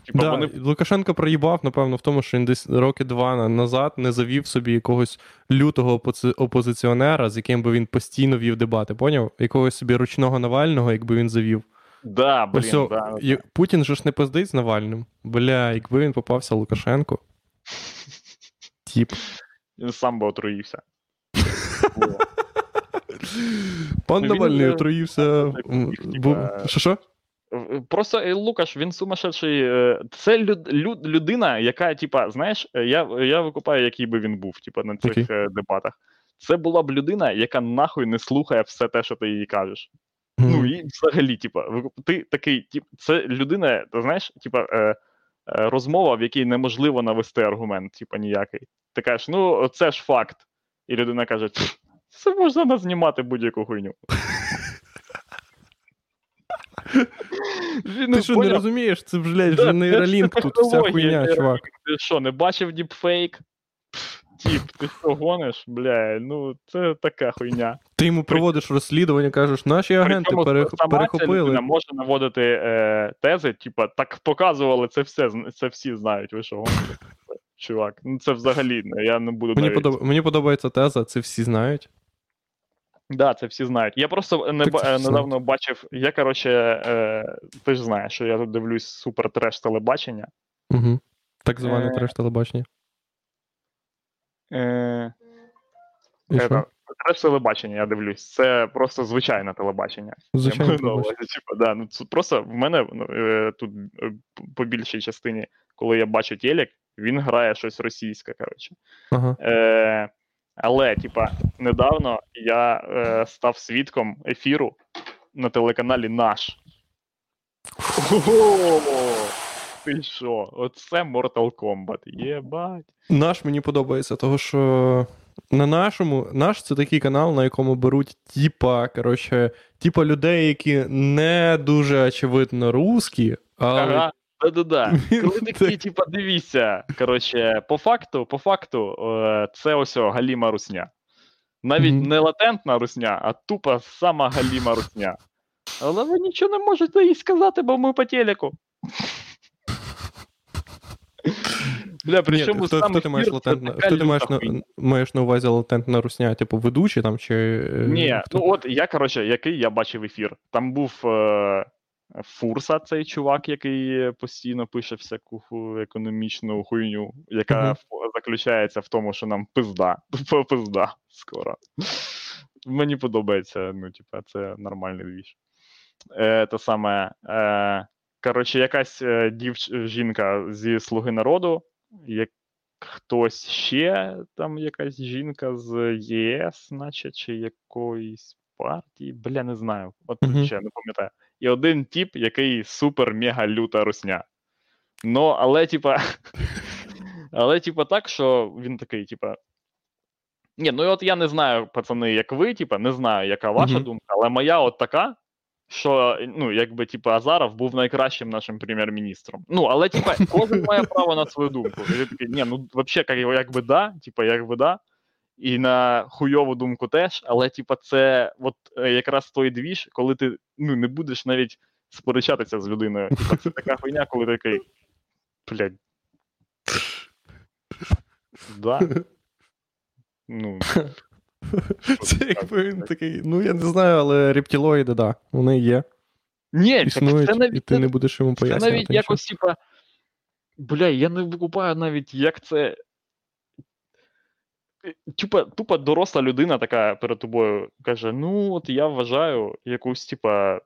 S2: Типа,
S1: Да,
S2: вони
S1: Лукашенко проїбав, напевно, в тому, що він десь роки два назад не завів собі якогось лютого опози- опозиціонера, з яким би він постійно вів дебати, поняв? Якогось собі ручного Навального, якби він завів.
S2: Да, блін,
S1: Ось
S2: да.
S1: Путін же ж не пиздить з Навальним. Бля, якби він попався Лукашенку. Тіп.
S2: Він сам би отруївся.
S1: Пан
S2: Він
S1: Навальний отруївся. Що що?
S2: Просто е, Лукаш, він сумасшедший. е, Це люд, люд, людина, яка, типа, знаєш, е, я, я викупаю, який би він був, типа, на цих е, дебатах. Це була б людина, яка нахуй не слухає все те, що ти їй кажеш.
S1: Мгм.
S2: Ну і взагалі, типа, ти такий, тип, це людина, ти знаєш, типа, е, е, розмова, в якій неможливо навести аргумент, типа, ніякий. Ти кажеш, ну, це ж факт. І людина каже: це можна назнімати будь-яку хуйню.
S1: Ти що, не розумієш? Це, блядь, вже нейролінк тут, вся хуйня, чувак.
S2: Ти що, не бачив діпфейк? Тіп, ти що гониш? Бля, ну це така хуйня.
S1: Ти йому проводиш розслідування, кажеш, наші агенти
S2: Причому
S1: перех-
S2: сама ця
S1: перехопили.
S2: людина може наводити е, тези, типа, так показували, це все, зн- це всі знають, ви що гоните? Чувак, ну це взагалі, не- я не буду
S1: Мені,
S2: навіть...
S1: подоб... Мені подобається теза, це всі знають.
S2: Да, це всі знають. Я просто не
S1: Так
S2: ба-
S1: це
S2: е,
S1: всі
S2: недавно бачив, я, коротше, е, ти ж знаєш, що я тут дивлюсь супер треш телебачення.
S1: Угу. Так зване
S2: Е,
S1: треш телебачення.
S2: Е,
S1: І
S2: Е,
S1: що?
S2: Треш телебачення, я дивлюсь. Це просто звичайне телебачення.
S1: Звичайно,
S2: Я маю на
S1: телебачення.
S2: увазі, типу, да, ну, це просто в мене ну, е, тут е, по більшій частині, коли я бачу телек, він грає щось російське, коротше.
S1: Ага.
S2: Е, але, типа, недавно я е, став свідком ефіру на телеканалі Наш. Ого! Ти що? Оце Mortal Kombat. Єбать.
S1: Наш мені подобається, того що на нашому, наш це такий канал, на якому беруть типа, коротше, типа людей, які не дуже очевидно русські, але
S2: Ага. Да-да-да. Коли такі, типа, дивіться, коротше, по факту, по факту, е, це ось о, галіма русня. Навіть
S1: Мгм.
S2: не латентна русня, а тупо сама галіма русня. Але ви нічого не можете їй сказати, бо ми по телеку. Бля, причому
S1: хто, хто ти маєш латентна, хто ти маєш на, маєш на увазі латентна русня, типу ведучий там чи. е,
S2: Ні,
S1: хто?
S2: ну от я, коротше, який я бачив ефір. Там був е, Фурса, цей чувак, який постійно пише всяку економічну хуйню, яка в- заключається в тому, що нам пизда. Пизда скоро. Мені подобається, ну, типа, це нормальний двіж. Е, те саме. Е, коротше, якась е, дівч... жінка зі Слуги народу, як хтось ще, там якась жінка з ЄС, наче, чи якоїсь партії. Бля, не знаю. От
S1: Мгм.
S2: ще не пам'ятаю. І один тип, який супер-мега люта русня. Ну, але, типа. Але, типа, так, що він такий, типа. Ні, ну і от я не знаю, пацани, як ви, типа, не знаю, яка ваша
S1: Мгм.
S2: думка, але моя от така, що ну, якби типу, Азаров був найкращим нашим прем'єр-міністром. Ну, але типа, кожен має право на свою думку. І ти такий, ні, ну взагалі, як, якби да, типа, якби да. І на хуйову думку теж, але типа, це от е, якраз той двіж, коли ти ну, не будеш навіть сперечатися з людиною. Типа, це така хуйня, коли ти такий. Блядь. Да. Ну,
S1: Це якби він такий, ну я не знаю, але рептилоїди, да, вони є,
S2: ні, так
S1: існують,
S2: це навіть
S1: і ти
S2: не
S1: будеш йому
S2: Це навіть
S1: нічого.
S2: якось, типа. Бля, я не викупаю навіть, як це. Е, Тупа, тупа доросла людина така перед тобою каже: ну, от я вважаю якусь, типа.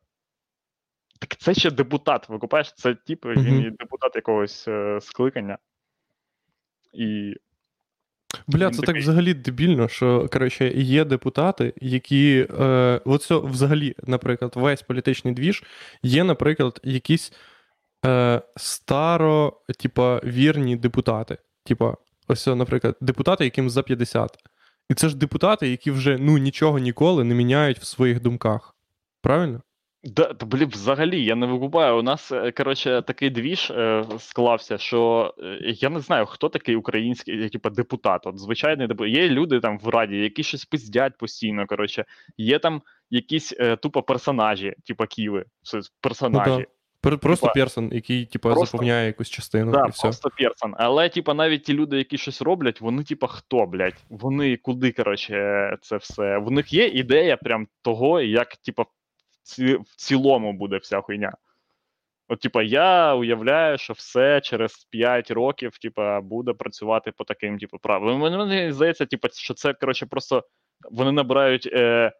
S2: Так це ще депутат, викупаєш? Це типу, він депутат якогось е, скликання. І.
S1: Бля, це так взагалі дебільно, що коротше, є депутати, які е, оце взагалі, наприклад, весь політичний двіж, є, наприклад, якісь е, старо, типа, вірні депутати. Типа, ось, наприклад, депутати, яким за 50. І це ж депутати, які вже ну, нічого ніколи не міняють в своїх думках. Правильно?
S2: Да, та, блін, взагалі, я не викупаю. У нас, е, коротше, такий двіж е, склався, що е, я не знаю, хто такий український, типу, депутат. От звичайний депутат. Є люди там в раді, які щось пиздять постійно. Коротше, є там якісь е, тупо персонажі, типу Ківи. Персонажі.
S1: Ну, да. Просто
S2: Типа,
S1: персон, який, типа,
S2: просто-
S1: заповняє якусь частину
S2: Да,
S1: і все.
S2: просто персон. Але, типа, навіть ті люди, які щось роблять, вони, типа, хто, блядь? Вони куди, коротше, це все. В них є ідея прям того, як, типа, в цілому буде вся хуйня. От, типа, я уявляю, що все через 5 років, типа, буде працювати по таким, типу, правилам. Мені, здається, типа, що це, коротше, просто вони набирають, е,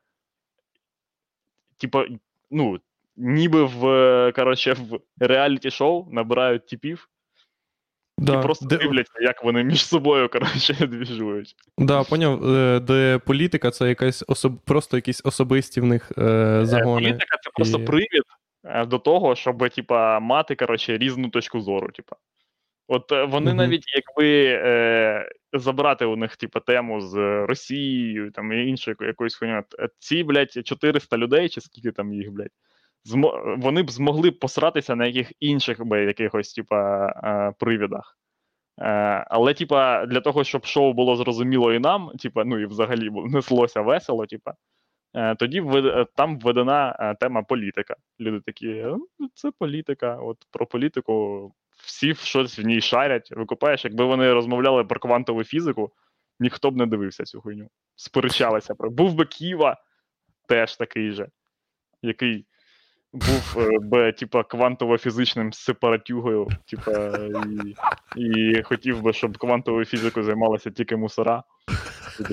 S2: типа, ну, ніби в, е, коротше, в реаліті-шоу набирають типів,
S1: Да,
S2: і просто
S1: де,
S2: дивляться, як вони між собою, коротше, двіжують.
S1: да, поняв, е, де політика це якась особ... просто якісь особисті в них е, загони.
S2: Політика це просто
S1: і-
S2: привід е, до того, щоб, типа, мати, коротше, різну точку зору, типа. От е, вони
S1: Мгм.
S2: навіть якби е, забрати у них, типа, тему з Росією, там і іншою якоюсь хуйню. е, Ці, блядь, 400 людей, чи скільки там їх, блядь. Вони б змогли посратися на яких інших би якихось, типа, е, привідах. Е, але, типа, для того, щоб шоу було зрозуміло і нам, типа, ну і взагалі неслося весело, типа, е, тоді там введена тема політика. Люди такі, «Е, ну, це політика. От про політику всі щось в ній шарять. Викупаєш, якби вони розмовляли про квантову фізику, ніхто б не дивився цю хуйню. Сперечалися про. Був би Ківа теж такий же, який був е, би, типа, квантово-фізичним сепаратюгою, типа, і, і хотів би, щоб квантовою фізикою займалися тільки мусора.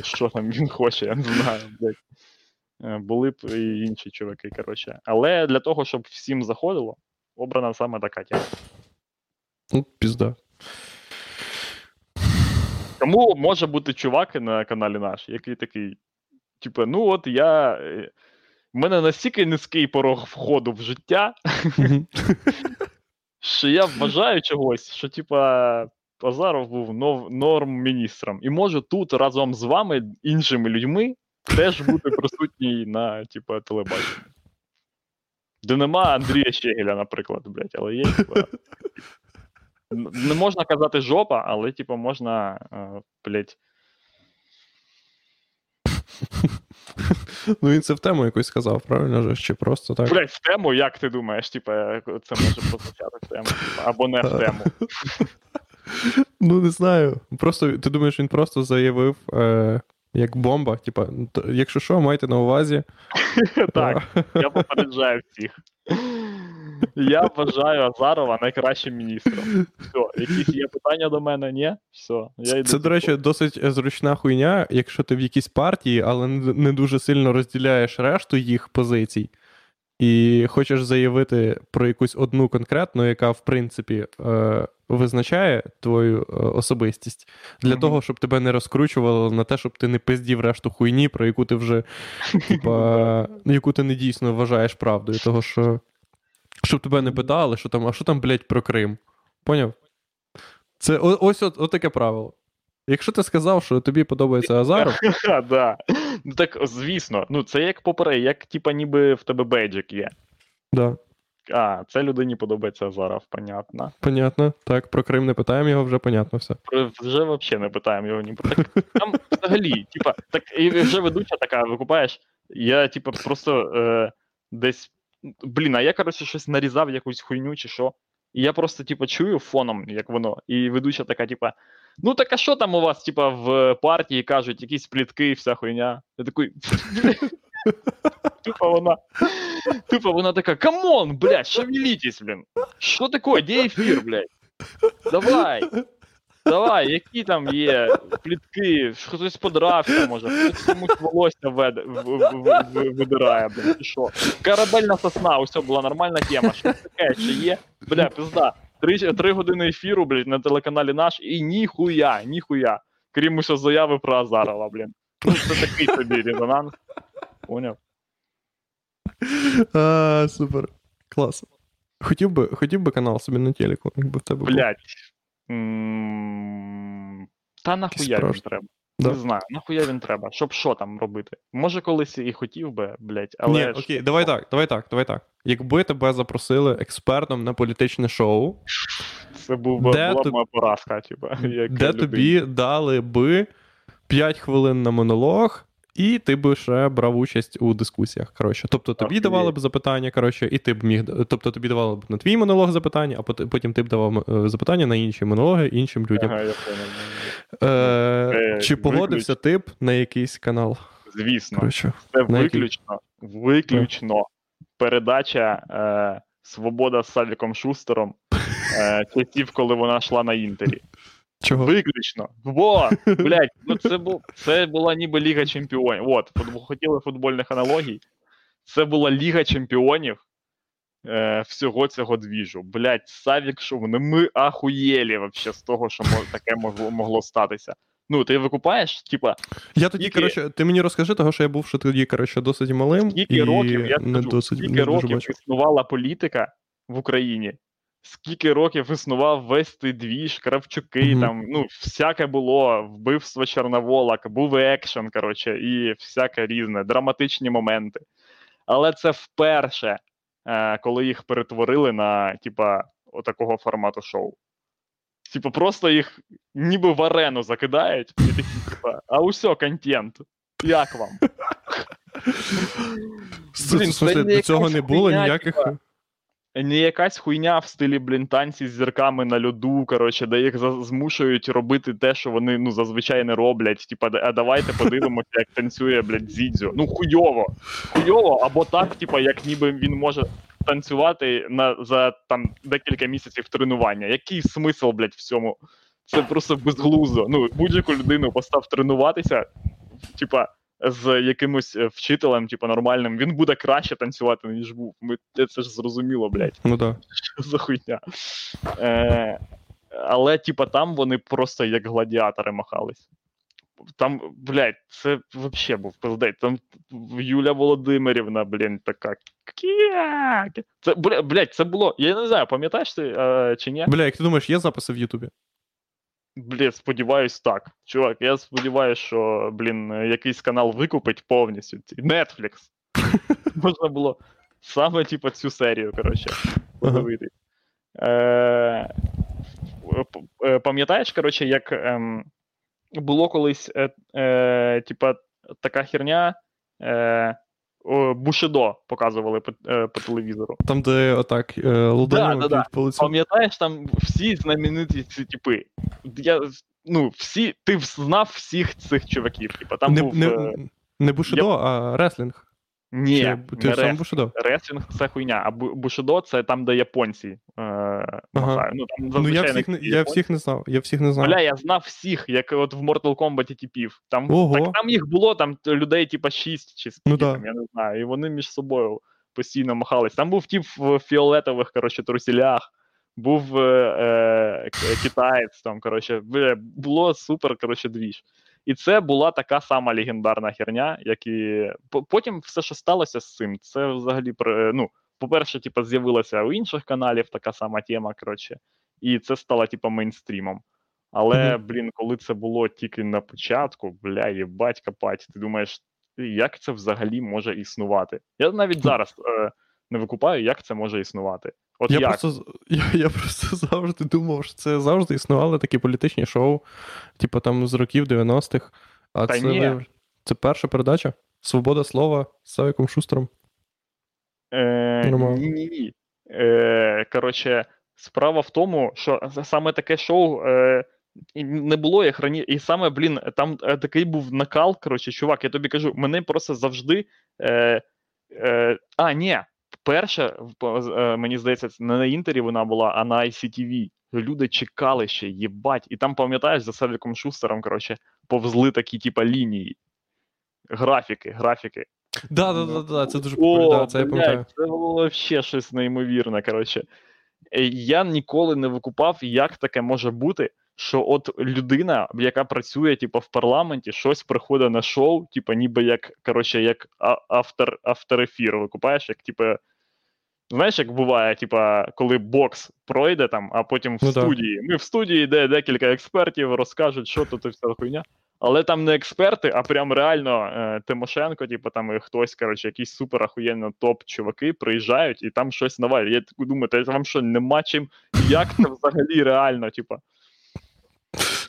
S2: Що там він хоче, я не знаю, блядь. Е, Були б і інші чуваки, коротше. Але для того, щоб всім заходило, обрана саме така тема.
S1: Ну, пізда.
S2: Тому може бути чувак на каналі наш, який такий, типу, ну от я. В мене настільки низький порог входу в життя, що я вважаю чогось, що типа Азаров був нов, норм міністром. І можу тут разом з вами, іншими людьми, теж бути присутній на типа, телебаченні. Де нема Андрія Щегеля, наприклад, блядь, але є. Не можна казати жопа, але, типа, можна, е, блядь,
S1: Ну він це в тему якось сказав, правильно же? Чи просто так?
S2: блядь, в тему, як ти думаєш, типа, це може прозвучати в тему, або не в тему.
S1: Ну, не знаю. Просто ти думаєш, він просто заявив е, як бомба. Типа, якщо що, майте на увазі.
S2: Так, я попереджаю всіх. Я вважаю Азарова найкращим міністром. Все, якісь є питання до мене? Ні? Все, я йду.
S1: Це, до речі, досить зручна хуйня, якщо ти в якійсь партії, але не дуже сильно розділяєш решту їх позицій, і хочеш заявити про якусь одну конкретну, яка, в принципі, е, визначає твою е, особистість, для
S2: Мгм.
S1: того, щоб тебе не розкручувало на те, щоб ти не пиздів решту хуйні, про яку ти вже, типа, яку ти не дійсно вважаєш правдою. Того, що щоб тебе не питали, що там, а що там, блядь, про Крим? Поняв? Це о- ось от, от таке правило. Якщо ти сказав, що тобі подобається Азаров,
S2: да. Ну так, звісно, ну це як поперед, як типа ніби в тебе бейджик є.
S1: да,
S2: А, це людині подобається Азаров, понятно.
S1: понятно. Так, про Крим не питаємо його, вже понятно все.
S2: Про- Вже взагалі не питаємо його ні про так. Там взагалі, типа, так і вже ведуча така, викупаєш. Я, типа, просто е, десь. Блін, а я, коротше, щось нарізав якусь хуйню чи що. І я просто, типа, чую фоном, як воно. І ведуча така, типа, ну так а що там у вас, типа, в партії кажуть, якісь плітки, вся хуйня. Я такий. Тупо вона. Тупо вона така, камон, блядь, шевелитесь, блін. Що таке? Де ефір, блядь? Давай. Давай, які там є плітки, хтось подрався, може, хтось комусь волосся веде, в, в, в, видирає, блін, що. Корабельна сосна, усе була нормальна тема. Що таке, чи є? Бля, пизда. Три, три години ефіру, блядь, на телеканалі наш, і ніхуя, ніхуя. Крім усього заяви про Азарова, блін. Ну, це такий собі резонанс. Поняв?
S1: А, супер. Клас. Хотів би, хотів би канал собі на телеку, якби в тебе.
S2: Блять. М, Та нахуя він треба?
S1: Да.
S2: Не знаю, нахуя він треба, щоб що там робити. Може, колись і хотів би, блять, але.
S1: Ні, окей, давай так, давай так, давай так. Якби тебе запросили експертом на політичне шоу,
S2: Це був би,
S1: Де
S2: була
S1: тоб-
S2: моя поразка, типа.
S1: Де тобі дали би 5 хвилин на монолог, і ти би ще брав участь у дискусіях. Коротше. Тобто тобі давали б запитання, коротше, і ти б міг. Тобто тобі давали б на твій монолог запитання, а потім ти б давав е, запитання на інші монологи іншим людям.
S2: Ага, я.
S1: Е,
S2: Е,
S1: чи погодився ти б на якийсь канал?
S2: Звісно,
S1: Коротше.
S2: це виключно, виключно передача е, Свобода з Савіком Шустером е, часів, коли вона йшла на інтері.
S1: Чого?
S2: Виключно. Во! Блять, ну це був це була ніби Ліга Чемпіонів. От, хотіли футбольних аналогій. Це була Ліга Чемпіонів е, всього цього двіжу. Блять, Савік ну ми ахуєлі вообще з того, що таке могло, могло статися. Ну, ти викупаєш, типа,
S1: Я тоді,
S2: Скільки-
S1: коротше, ти мені розкажи, того, що я був ще тоді, коротше, досить малим.
S2: скільки
S1: і
S2: років, я
S1: не досить
S2: скільки
S1: не
S2: років існувала політика в Україні, скільки років існував весь цей двіж, Кравчуки,
S1: Мгм.
S2: там, ну, всяке було, вбивство Чорновола, був екшен, коротше, і всяке різне, драматичні моменти. Але це вперше, е, коли їх перетворили на, типа, отакого формату шоу. Типа, просто їх ніби в арену закидають, і такі, типа, а усьо, контент. Як вам? Блін, не
S1: до цього не було ніяких.
S2: типа. Не якась хуйня в стилі, блін, танці з зірками на льоду, коротше, де їх змушують робити те, що вони ну, зазвичай не роблять. Типа, а давайте подивимося, як танцює, блядь, Зідзю. Ну, хуйово. Хуйово, або так, типа, як ніби він може танцювати на, за там декілька місяців тренування. Який смисл, блядь, в цьому? Це просто безглуздо. Ну, будь-яку людину постав тренуватися, типа, з якимось е, вчителем, типу, нормальним, він буде краще танцювати, ніж був. Ми, це ж зрозуміло, блядь,
S1: Ну так.
S2: що за хуйня. Е, але, типа, там вони просто як гладіатори махались. Там, блядь, це взагалі був пиздець. Там Юля Володимирівна, блін, така. Це, блядь, це було. Я не знаю, пам'ятаєш ти е, чи ні?
S1: Бля, як ти думаєш, є записи в Ютубі?
S2: Блін, сподіваюсь, так. Чувак, я сподіваюся, що, блін, якийсь канал викупить повністю. Netflix. Можна було саме, типу, цю серію, коротше, подивитись. Е, е, Пам'ятаєш, коротше, як ем, було колись, е, типа, така херня. Е, Бушидо показували по, е, по телевізору.
S1: Там, де отак е, луданем
S2: да, да.
S1: по лицю.
S2: Пам'ятаєш, там всі знамениті ці типи. Я, ну, всі, ти знав всіх цих чуваків. Типа, там
S1: не,
S2: був.
S1: не,
S2: е,
S1: не Бушидо, а реслінг.
S2: Ні,
S1: Чи, ти
S2: не
S1: сам Бушидо?
S2: реслінг це хуйня, а Бу- Бушидо це там, де японці е, махають. Ну, там
S1: Ну, я всіх, не, я всіх не знав. Я всіх не знав.
S2: Бля, я знав всіх, як от в Mortal Kombat типів. Там,
S1: Ого.
S2: так, там їх було там людей, типа 6 чи скільки
S1: Ну да.
S2: я не знаю. І вони між собою постійно махались. Там був тип в фіолетових, коротше, трусілях, був е, е, китаєць, там, коротше, було супер, коротше, двіж. І це була така сама легендарна херня, як і. Потім все, що сталося з цим, це взагалі ну, по-перше, типа, з'явилася у інших каналів така сама тема, коротше, і це стало, типа, мейнстрімом. Але, блін, коли це було тільки на початку, бля, їбать копать, ти думаєш, як це взагалі може існувати? Я навіть зараз е, не викупаю, як це може існувати. От
S1: Я
S2: як?
S1: просто, я, я просто завжди думав, що це завжди існували такі політичні шоу, типу там з років 90-х. А
S2: Та
S1: це,
S2: ні.
S1: це перша передача. Свобода слова з Савіком Шустером.
S2: Е, ні, ні, ні. Е, коротше, справа в тому, що саме таке шоу е, і не було як раніше. І саме, блін, там е, такий був накал. Коротше, чувак, я тобі кажу, мене просто завжди. Е, е, а, ні, перша, е, мені здається, не на інтері вона була, а на ICTV. Люди чекали ще, їбать. І там, пам'ятаєш, за Савіком Шустером, коротше, повзли такі, типа, лінії. Графіки, графіки.
S1: Да, да, да, да, це дуже популярно, це я пам'ятаю.
S2: Це було ще щось неймовірне. Коротше. Е, Я ніколи не викупав, як таке може бути, що от людина, яка працює типу, в парламенті, щось приходить на шоу, типу, ніби як, коротше, як автор, автор ефіру, викупаєш, як типу, Знаєш, як буває, типа, коли бокс пройде там, а потім в
S1: Ну, так.
S2: студії. Ми в студії, де декілька експертів розкажуть, що тут і вся хуйня. Але там не експерти, а прям реально е, Тимошенко, типу, там і хтось, коротше, якісь супер ахуєнно топ-чуваки приїжджають і там щось навалюють. Я думаю, та вам що, нема чим? Як це взагалі реально, типа?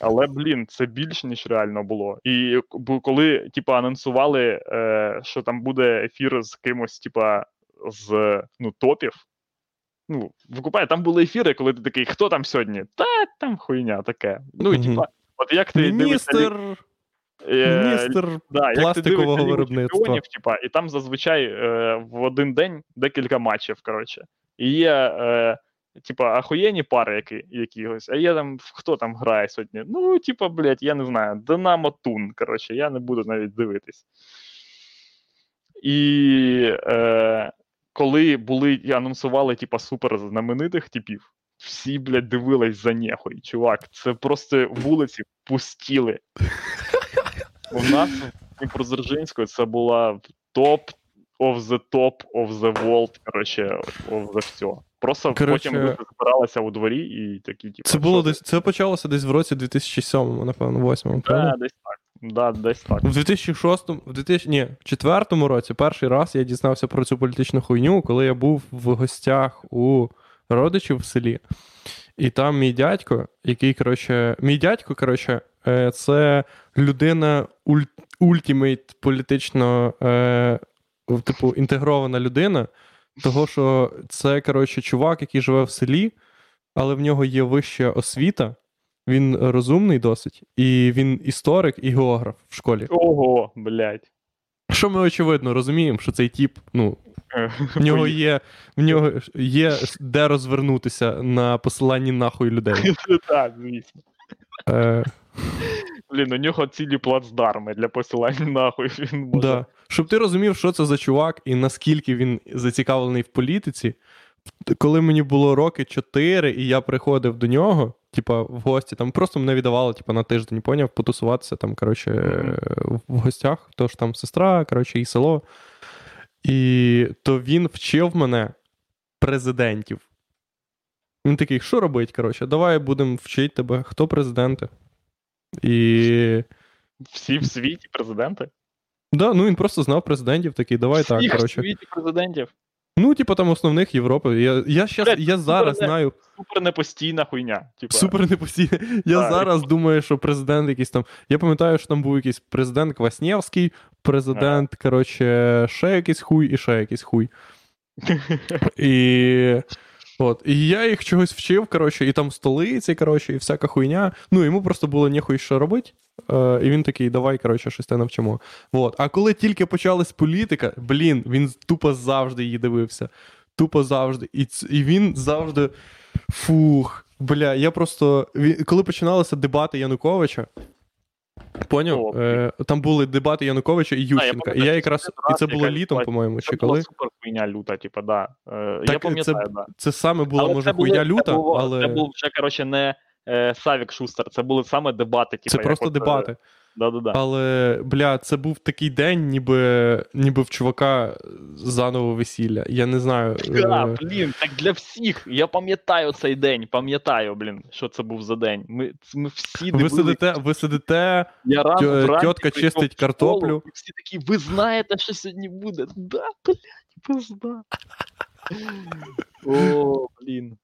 S2: Але, блін, це більш ніж реально було. І коли, типа, анонсували, е, що там буде ефір з кимось, типа, з ну, топів. Ну, викупає, там були ефіри, коли ти такий, хто там сьогодні? Та там хуйня таке. Ну,
S1: Мгм.
S2: типа, от як ти дивишся лі-
S1: Міністр,
S2: е,
S1: міністр
S2: Да,
S1: пластикового виробництва.
S2: Типа, і там зазвичай е, в один день декілька матчів, коротше. І є, е, типа, ахуєнні пари які, якихось, а є там, хто там грає сьогодні? Ну, типа, блядь, я не знаю, Динамо Тун, коротше, я не буду навіть дивитись. І е, коли були і анонсували, типа, супер знаменитих типів, всі, блядь, дивились за нехуй, чувак. Це просто вулиці пустіли. У нас в Дніпродзержинську це була топ of the top of the world, коротше, of the все. Просто
S1: Коротше,
S2: потім люди збиралися у дворі і такі, типу.
S1: Це було десь. Це почалося десь в році 2007, напевно, 8
S2: це?
S1: правда?
S2: Да, десь так. Да, десь так.
S1: В 2006, в 2000, ні, в 4 році перший раз я дізнався про цю політичну хуйню, коли я був в гостях у родичів в селі. І там мій дядько, який, коротше, мій дядько, коротше, е, це людина уль, ультимейт політично, е, типу, інтегрована людина, того, що це, коротше, чувак, який живе в селі, але в нього є вища освіта. Він розумний досить, і він історик і географ в школі.
S2: Ого, блядь.
S1: Що ми очевидно розуміємо, що цей тіп, ну, в нього є, в нього є де розвернутися на посиланні нахуй людей.
S2: Так, звісно.
S1: Е,
S2: Блін, у нього цілі плацдарми для посилання нахуй. Він може.
S1: да. Щоб ти розумів, що це за чувак і наскільки він зацікавлений в політиці. Коли мені було роки 4, і я приходив до нього, типа, в гості, там просто мене віддавали, типа, на тиждень, поняв, потусуватися там, коротше, в гостях, тож там сестра, коротше, і село. І то він вчив мене президентів. Він такий, що робить, коротше, давай будемо вчити тебе, хто президенти. І.
S2: Всі в світі президенти.
S1: Да, ну він просто знав президентів, такий, давай так,
S2: Всіх в світі президентів.
S1: Ну, типу, там основних Європи. Я, я, щас,
S2: Блять,
S1: я зараз
S2: супер не-
S1: знаю
S2: Супер непостійна хуйня. Типу.
S1: супер непостійна. Я
S2: Так.
S1: зараз думаю, що президент якийсь там. Я пам'ятаю, що там був якийсь президент Кваснєвський, президент, коротше, ще якийсь хуй і ще якийсь хуй. І. От, і я їх чогось вчив, коротше, і там столиці, коротше, і всяка хуйня. Ну, йому просто було ніхуй що робити. Е, і він такий, давай, коротше, щось те навчимо. От. А коли тільки почалась політика, блін, він тупо завжди її дивився. Тупо завжди. І, і він завжди. Фух. Бля, я просто. Коли починалися дебати Януковича. Поняв? Е, там були дебати Януковича і Ющенка. і я якраз.
S2: це
S1: І це було літом, по-моєму,
S2: Це
S1: чи
S2: була
S1: коли.
S2: супер хуйня люта, типу, да. Е,
S1: Так,
S2: я пам'ятаю, да.
S1: Це саме була,
S2: Але
S1: може, хуйня люта, це
S2: було-
S1: але
S2: Це був вже, коротше, не е, Савік Шустер, це були саме дебати. типу.
S1: це просто
S2: от, е,
S1: дебати.
S2: Да-да-да.
S1: Але, бля, це був такий день, ніби, ніби в чувака заново весілля. Я не знаю.
S2: Да,
S1: е,
S2: блін, так для всіх. Я пам'ятаю цей день, пам'ятаю, блін, що це був за день. Ми, ми всі
S1: Ви сидите, ви сидите,
S2: Я рано
S1: тьо-
S2: вранці
S1: тьотка чистить
S2: школу,
S1: картоплю.
S2: І всі такі, ви знаєте, що сьогодні буде? Да, блядь, пизда. О, блін.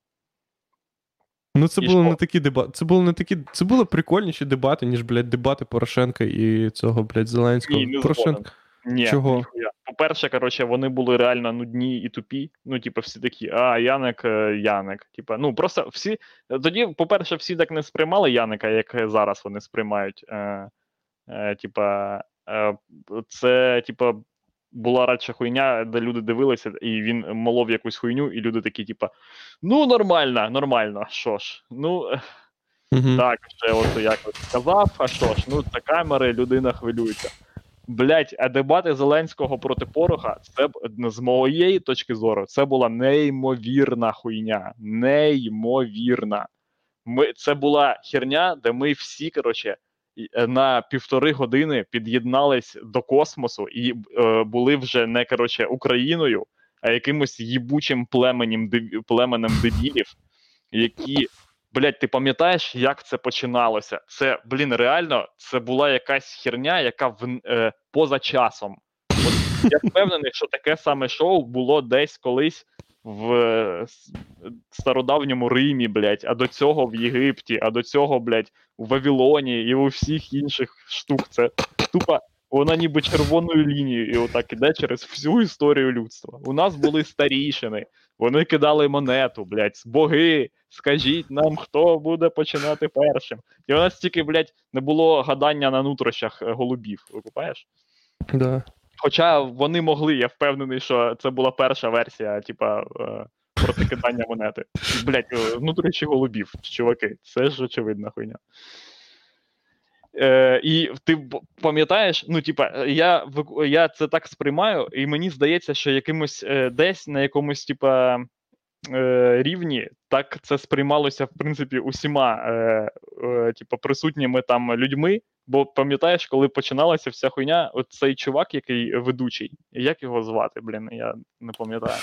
S1: Ну, це
S2: І
S1: були не такі дебати. Це були не такі. Це були прикольніші дебати, ніж, блядь, дебати Порошенка і цього, блядь, Зеленського.
S2: Ні, не
S1: Порошенко.
S2: Ні,
S1: Чого?
S2: ніхуя. По-перше, коротше, вони були реально нудні і тупі. Ну, типу, всі такі, а, Яник, е, Яник. Типа, ну просто всі. Тоді, по-перше, всі так не сприймали Яника, як зараз вони сприймають. Е, е, типа, е, це, типа, була радше хуйня, де люди дивилися, і він молов якусь хуйню, і люди такі, типа, ну, нормально, нормально, що ж. Ну,
S1: Мгм.
S2: так, ще от якось сказав, а що ж, ну це камери, людина хвилюється. Блять, а дебати Зеленського проти Пороха, це з моєї точки зору, це була неймовірна хуйня. Неймовірна. Ми, це була херня, де ми всі, коротше, на півтори години під'єднались до космосу і е, були вже не коротше Україною, а якимось їбучим племенем, племенем дебілів, які. Блять, ти пам'ятаєш, як це починалося? Це, блін, реально, це була якась херня, яка в, е, поза часом. От я впевнений, що таке саме шоу було десь колись в е, стародавньому Римі, блядь, а до цього в Єгипті, а до цього, блядь, у Вавилоні і у всіх інших штук. Це тупо вона ніби червоною лінією і отак іде через всю історію людства. У нас були старішини, вони кидали монету, блядь, боги, скажіть нам, хто буде починати першим. І у нас тільки, блядь, не було гадання на нутрощах е, голубів, викупаєш?
S1: Да.
S2: Хоча вони могли, я впевнений, що це була перша версія, типа, протикидання проти кидання монети. Блять, внутрішні голубів, чуваки, це ж очевидна хуйня. Е, і ти пам'ятаєш, ну, типа, я, я це так сприймаю, і мені здається, що якимось е, десь на якомусь, типа. Е, рівні так це сприймалося в принципі усіма е, е, типу, присутніми там людьми. Бо пам'ятаєш, коли починалася вся хуйня, от цей чувак, який ведучий, як його звати, блін, я не пам'ятаю.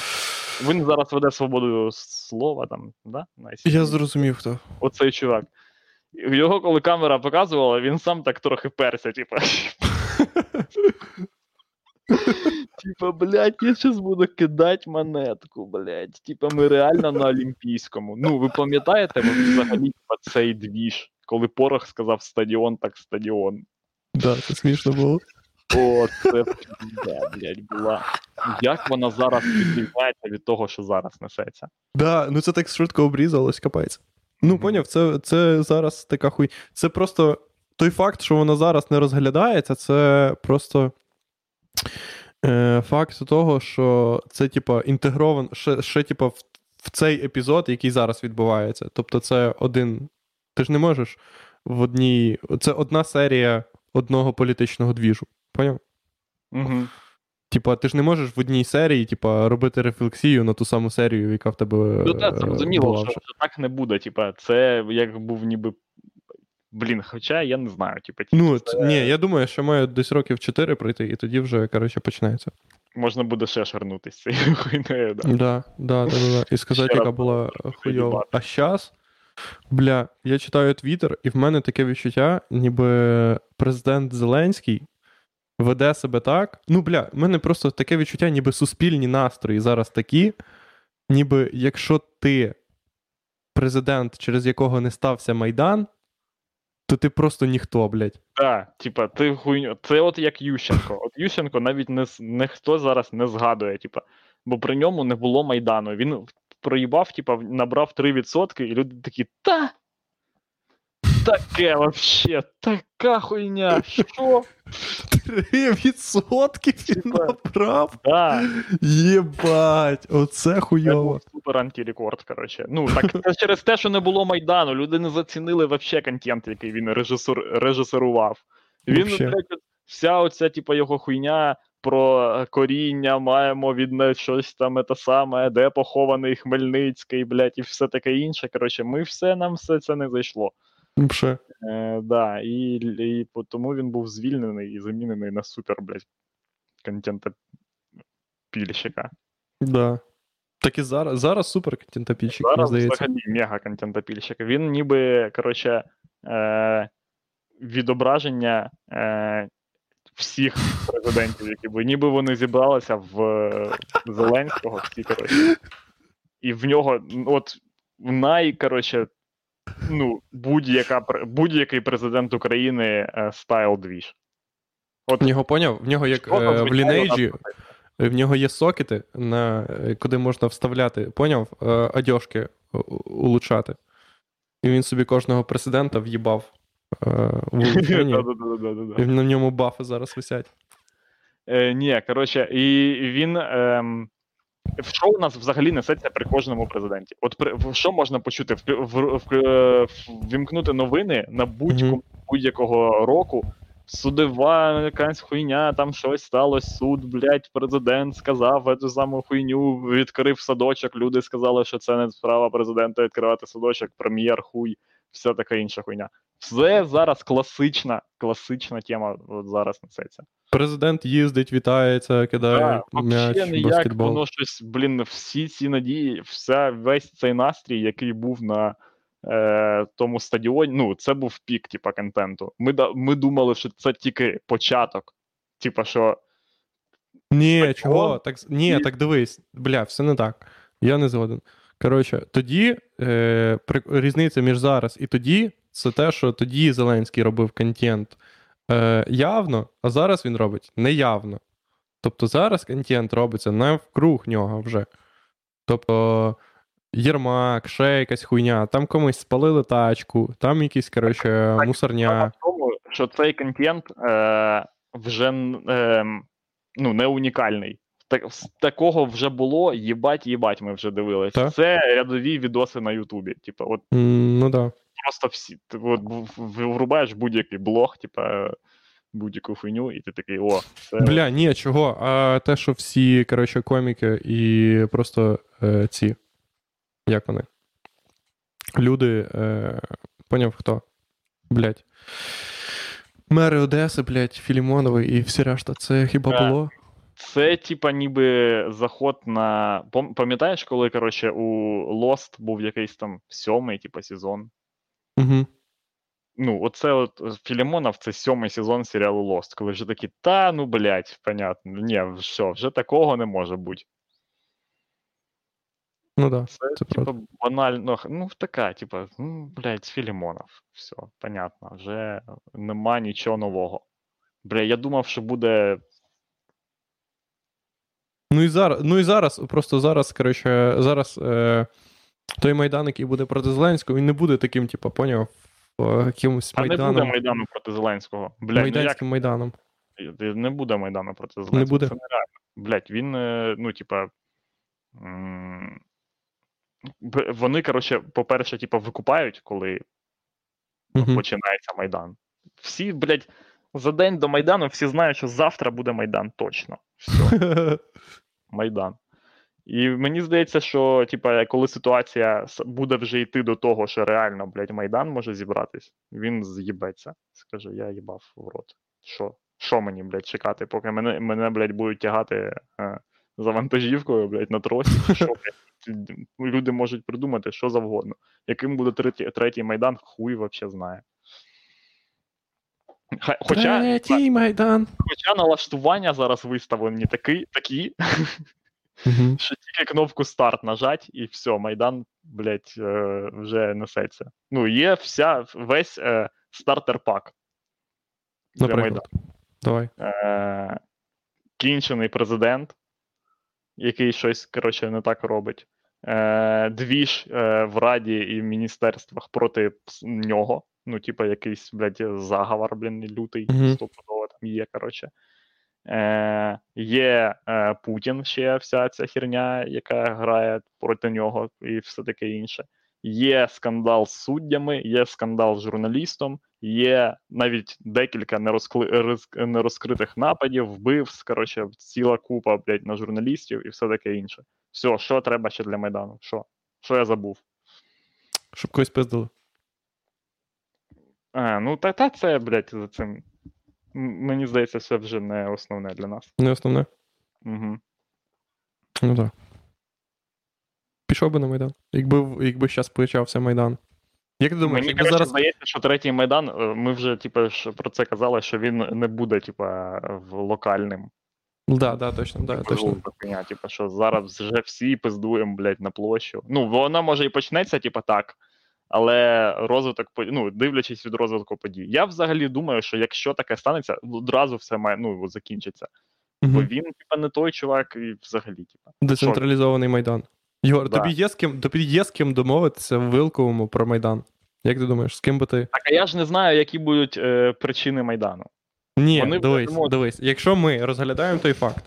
S2: Він зараз веде свободу слова там, да? на
S1: Я зрозумів, хто.
S2: Оцей чувак. Його, коли камера показувала, він сам так трохи перся, типа. Типа, блядь, я зараз буду кидати монетку, блядь. Типа, ми реально на Олімпійському. Ну, ви пам'ятаєте, ви взагалі цей двіж, коли Порох сказав стадіон, так стадіон.
S1: Да, це смішно було.
S2: О, це пізда, блядь, була. Як вона зараз відрізняється від того, що зараз несеться?
S1: Да, ну це так швидко обрізалось, капець. Ну,
S2: Мгм.
S1: поняв, це, це зараз така хуй. Це просто той факт, що вона зараз не розглядається, це просто е, факт того, що це, типа, інтегровано ще, ще типа, в, в цей епізод, який зараз відбувається. Тобто, це один. Ти ж не можеш в одній. Це одна серія одного політичного двіжу. Поняв?
S2: Угу.
S1: Типа, ти ж не можеш в одній серії, типа, робити рефлексію на ту саму серію, яка в тебе.
S2: Ну так,
S1: е,
S2: зрозуміло, що, що так не буде. Типа, це як був ніби. Блін, хоча я не знаю, типа,
S1: Ну,
S2: це
S1: ні, я думаю, що має десь років 4 пройти, і тоді вже, коротше, починається.
S2: можна буде ще шарнутися цією хуйнею, да.
S1: Да, да, да, да, да. І сказати, яка була хуйова. А щас, бля, я читаю твіттер, і в мене таке відчуття, ніби президент Зеленський веде себе так. Ну, бля, в мене просто таке відчуття, ніби суспільні настрої зараз такі, ніби якщо ти президент, через якого не стався Майдан, то ти просто ніхто, блядь.
S2: Так, типа, ти хуйню. Це от як Ющенко. От Ющенко навіть не, ніхто зараз не згадує, типа, бо при ньому не було Майдану. Він проїбав, типа, набрав 3%, і люди такі, та. Таке вообще, така хуйня. Що?
S1: 3% він
S2: Типа,
S1: набрав.
S2: Да.
S1: Єбать, оце
S2: Це
S1: хуйово.
S2: був супер антирекорд, коротше. Ну, так це через те, що не було Майдану. Люди не зацінили вообще контент, який він режисур, режисерував. Він,
S1: Вообще.
S2: блядь, вся оця, типа, його хуйня про коріння, маємо від щось там те саме, де похований Хмельницький, блядь, і все таке інше. Коротше, ми все, нам все це не зайшло.
S1: Вообще.
S2: Е, да, і, і тому він був звільнений і замінений на супер, блядь, контента пільщика.
S1: Да. Так і зараз, зараз супер контентопільщик, мені
S2: Зараз
S1: здається.
S2: взагалі мега контентопільщик. Він ніби, коротше, е, відображення е, всіх президентів, які були. Ніби вони зібралися в Зеленського, всі, коротше. І в нього, от, в най, коротше, ну, будь-яка будь-який президент України е, стайл двіж. От
S1: В нього поняв? В нього як е, в лінейджі, в нього є сокети, на, е, куди можна вставляти, поняв, е, одяжки улучшати. І він собі кожного президента в'їбав е, в І на ньому бафи зараз висять.
S2: Е, ні, коротше, і він. В шоу у нас взагалі несеться при кожному президенті. От при, в що можна почути? В, в, в, ввімкнути новини на будь-якому
S1: Мгм.
S2: будь-якого року. Судова якась хуйня, там щось сталося, суд, блядь, президент сказав цю саму хуйню, відкрив садочок. Люди сказали, що це не справа президента відкривати садочок, прем'єр, хуй, вся така інша хуйня. Це зараз класична, класична тема от зараз несеться.
S1: Президент їздить, вітається, кидає
S2: Да,
S1: м'яч,
S2: ніяк
S1: баскетбол.
S2: воно щось, блін, всі ці надії, вся, весь цей настрій, який був на е, тому стадіоні, ну, це був пік, типа, контенту. Ми, ми думали, що це тільки початок. Типа, що
S1: Ні,
S2: Стадіон
S1: чого? Так, ні,
S2: і-
S1: так дивись, бля, все не так. Я не згоден. Коротше, тоді е, різниця між зараз і тоді це те, що тоді Зеленський робив контент е, явно, а зараз він робить неявно. Тобто зараз контент робиться навкруг нього вже. Тобто Єрмак, ще якась хуйня, там комусь спалили тачку, там якісь, коротше, мусорня.
S2: в тому, що цей контент е, вже е, ну, не унікальний. Так, такого вже було, їбать, їбать, ми вже дивились.
S1: Так.
S2: Це рядові відоси на Ютубі. Типа, от
S1: М, Ну да.
S2: Просто всі. Ти от врубаєш будь-який блог, типа будь-яку хуйню, і ти такий, о, це
S1: Бля, ні, чого? А те, що всі, коротше, коміки і просто е, ці. Як вони? Люди. Е, поняв хто? Блять. Мери Одеси, блять, Філімонови і всі решта. Це хіба було?
S2: Це, типа, ніби заход на. Пам'ятаєш, коли, коротше, у Lost був якийсь там сьомий, типа, сезон.
S1: Угу.
S2: Ну, оце от е, Філімонов, це сьомий сезон серіалу Lost, коли вже такі, та ну блядь, понятно. Ні, все, вже такого не може бути.
S1: Ну да.
S2: Це,
S1: Це
S2: типа, банально, ну, така, типа, ну, блядь, Філімонов. Все, понятно, вже нема нічого нового. Бля, я думав, що буде.
S1: Ну і зараз, ну і зараз, просто зараз, коротше, зараз е, той Майдан, який буде проти Зеленського, він не буде таким, типу, поняв, якимось
S2: А не буде Майдану проти Зеленського. Блядь, ну як
S1: Майданом.
S2: не буде Майдану проти Зеленського.
S1: буде?
S2: Це нереально. Блядь, він, е, ну, типа. Вони, коротше, по-перше, типа, викупають, коли
S1: Угу.
S2: починається Майдан. Всі, блядь, за день до Майдану всі знають, що завтра буде Майдан точно. Все, Майдан. І мені здається, що, типа, коли ситуація буде вже йти до того, що реально, блядь, Майдан може зібратись, він з'їбеться. Скаже, я їбав в рот. Що? Що мені, блядь, чекати, поки мене, мене блядь, будуть тягати е, за вантажівкою, блядь, на тросі? Що, блядь? Люди можуть придумати що завгодно. Яким буде третій, третій Майдан, хуй вообще знає. Хоча,
S1: Третій Майдан.
S2: хоча налаштування зараз виставлені такі, такі
S1: Угу.
S2: що тільки кнопку старт нажать, і все, Майдан, блядь, е, вже несеться. Ну, є вся, весь е, стартер-пак. для
S1: Наприклад. Давай.
S2: Е, кінчений президент, який щось, коротше, не так робить. Е, двіж е, в Раді і в міністерствах проти нього. Ну, типа, якийсь, блядь, заговор, блін, лютий, стопудово там є, коротше. Е, є е, Путін ще вся ця херня, яка грає проти нього, і все таке інше. Є скандал з суддями, є скандал з журналістом, є навіть декілька нерозкли... роз- нерозкритих нападів, вбивств, коротше, ціла купа, блядь, на журналістів і все таке інше. Все, що треба ще для Майдану? Що? Що я забув?
S1: Щоб когось пиздили.
S2: А, ну та, та це, блядь, за цим. Мені здається, це вже не основне для нас.
S1: Не основне.
S2: Угу.
S1: Ну так. Пішов би на Майдан. Якби, якби зараз почався Майдан. Як ти думаєш,
S2: Мені
S1: якби
S2: коротше,
S1: зараз.
S2: здається, що третій майдан. е, Ми вже типу, ж про це казали, що він не буде, типа, в локальним.
S1: Да, да, точно, да, точно.
S2: Хуйня, типу, що зараз вже всі пиздуємо, блядь, на площу. Ну, вона може і почнеться, типу, так. Але розвиток ну, дивлячись від розвитку подій. Я взагалі думаю, що якщо таке станеться, одразу все має ну, закінчиться. Бо він, типа, не той чувак, і взагалі, типа.
S1: Децентралізований Майдан. Єгор,
S2: Да.
S1: тобі є з ким тобі є з ким домовитися в Вилковому про Майдан. Як ти думаєш, з ким би ти.
S2: Так, а я ж не знаю, які будуть е, причини Майдану.
S1: Ні,
S2: Вони
S1: дивись,
S2: будемо-
S1: дивись. Якщо ми розглядаємо той факт,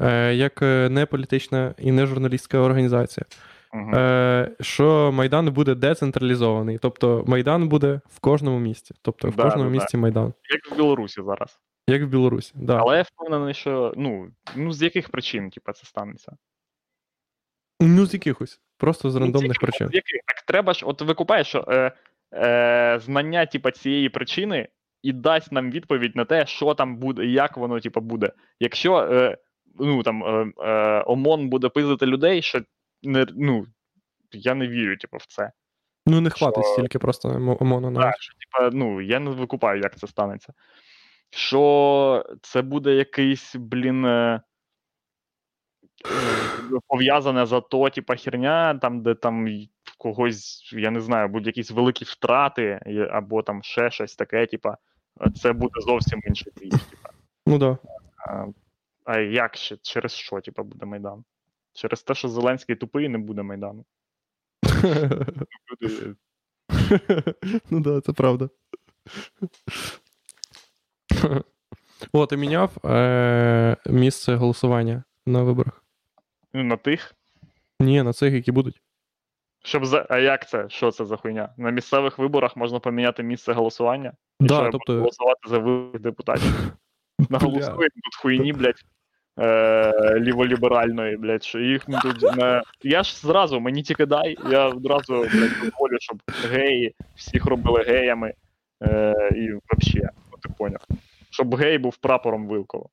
S1: е, як е, не політична і не журналістська організація, Е, що Майдан буде децентралізований. Тобто Майдан буде в кожному місті. Тобто в
S2: Да,
S1: кожному
S2: да, да.
S1: місті Майдан.
S2: Як в Білорусі зараз.
S1: Як в Білорусі. Да.
S2: Але я впевнений, що ну, ну з яких причин, типа, це станеться?
S1: Ну, з якихось. Просто з
S2: Ну,
S1: рандомних
S2: з
S1: причин.
S2: З яких? Так треба ж, от викупаєш, що е, е, знання, типа, цієї причини і дасть нам відповідь на те, що там буде, як воно, типу, буде. Якщо е, ну, там, е, е, ОМОН буде пиздити людей, що не, ну, я не вірю, типу, в це.
S1: Ну, не хватить
S2: Що-
S1: стільки просто ОМОНа
S2: Так, що, типа, ну, я не викупаю, як це станеться. Що це буде якийсь, блін, е, е, пов'язане за то, типа, херня, там, де там в когось, я не знаю, будуть якісь великі втрати, або там ще щось таке, типа, це буде зовсім інший річ. Типа.
S1: Ну да.
S2: А, а як ще? Через що, типа, буде Майдан? Через те, що Зеленський тупий, не буде Майдану. Люди,
S1: ну да, це правда. О, ти міняв е- місце голосування на виборах?
S2: ну, на тих,
S1: Ні, на цих, які будуть.
S2: Щоб за. А як це? Що це за хуйня? На місцевих виборах можна поміняти місце голосування? І що,
S1: Да,
S2: я
S1: тобто-
S2: голосувати за виборів депутатів.
S1: Бля.
S2: Наголосуємо тут хуйні, блядь. Е, ліволіберальної, блядь, що їх тут не. Я ж зразу, мені тільки дай, я одразу блядь, дозволю, щоб геї всіх робили геями. Е, і взагалі, ну ти поняв. Щоб гей був прапором Вилкова.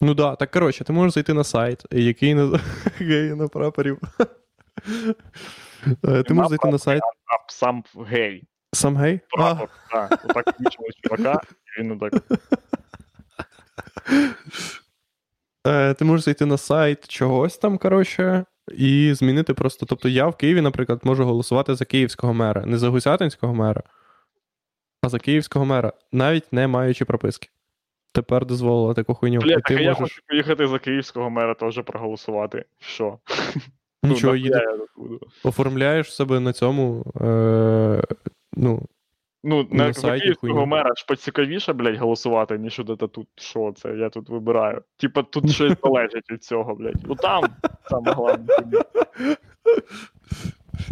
S1: Ну да, так коротше, ти можеш зайти на сайт, який на геї на прапорів. Е, Ти можеш зайти на сайт
S2: сам гей.
S1: сам гей?
S2: Прапор, так. Отак вічили чувака, і він отак.
S1: Е, ти можеш зайти на сайт чогось там, коротше, і змінити просто. Тобто я в Києві, наприклад, можу голосувати за київського мера, не за гусятинського мера, а за київського мера, навіть не маючи прописки. Тепер дозволила таку хуйню.
S2: Бля, так
S1: ти
S2: а я
S1: можеш
S2: хочу поїхати за київського мера теж проголосувати. Що? Ну,
S1: нічого
S2: нахуя
S1: їде, оформляєш себе на цьому. Е, ну,
S2: Ну,
S1: На
S2: на,
S1: сайті
S2: київського
S1: хуйня.
S2: мера ж поцікавіше, блядь, голосувати, ніж от тут. Що це? Я тут вибираю. Типа тут щось залежить від цього, блядь. Ну там саме головне.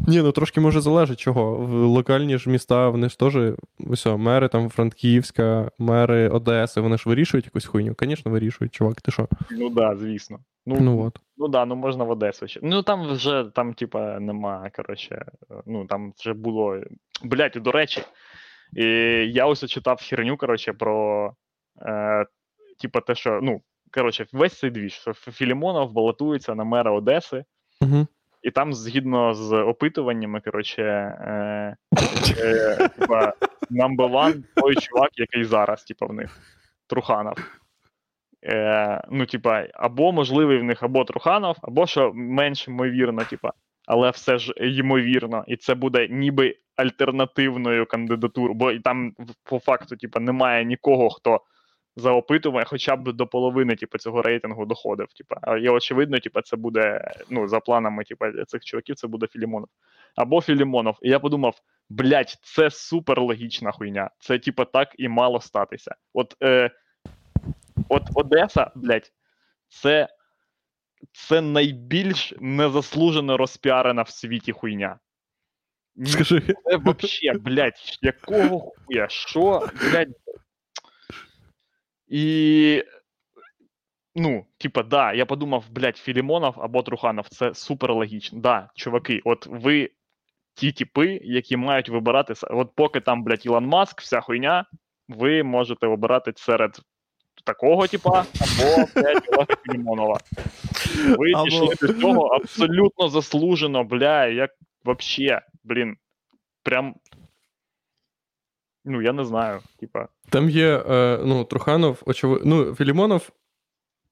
S1: Ні, ну трошки може залежить чого. В локальні ж міста, вони ж теж, о, мери там Франківська, мери Одеси, вони ж вирішують якусь хуйню. Звісно, вирішують, чувак, ти що?
S2: Ну да, звісно. Ну,
S1: Ну от.
S2: Ну да, ну можна в Одесу ще. Ну там вже там, типа, нема, коротше, ну там вже було. Блять, до речі, і я ось читав херню, коротше, про е, типа те, що, ну, коротше, весь цей двіж, що Філімонов балотується на мера Одеси,
S1: Угу.
S2: і там, згідно з опитуваннями, коротше, е, е, типа, number one той чувак, який зараз, типа, в них, Труханов. Е, ну, типа, або можливий в них або Труханов, або що менш ймовірно, типа, але все ж ймовірно, і це буде ніби альтернативною кандидатурою, бо там по факту, типа, немає нікого, хто за опитування хоча б до половини, типу, цього рейтингу доходив. Типа, а і очевидно, типа, це буде, ну, за планами, типа, цих чуваків, це буде Філімонов. Або Філімонов. І я подумав, блядь, це супер логічна хуйня. Це, типа, так і мало статися. От, е, от Одеса, блядь, це, це найбільш незаслужено розпіарена в світі хуйня.
S1: Скажи.
S2: Це вообще, блядь, якого хуя? Що, блядь? І. Ну, типа, да, я подумав, блядь, Філімонов або Труханов, це супер логічно. Да, чуваки, от ви ті типи, які мають вибирати. От поки там, блядь, Ілон Маск, вся хуйня, ви можете обирати серед такого типа або, блядь, Олега Філімонова. Ви
S1: Або-
S2: дійшли до цього абсолютно заслужено, бля, як вообще, блін, прям. Ну, я не знаю, типа.
S1: Там є, е, ну, Труханов, очевидно. Ну, Філімонов,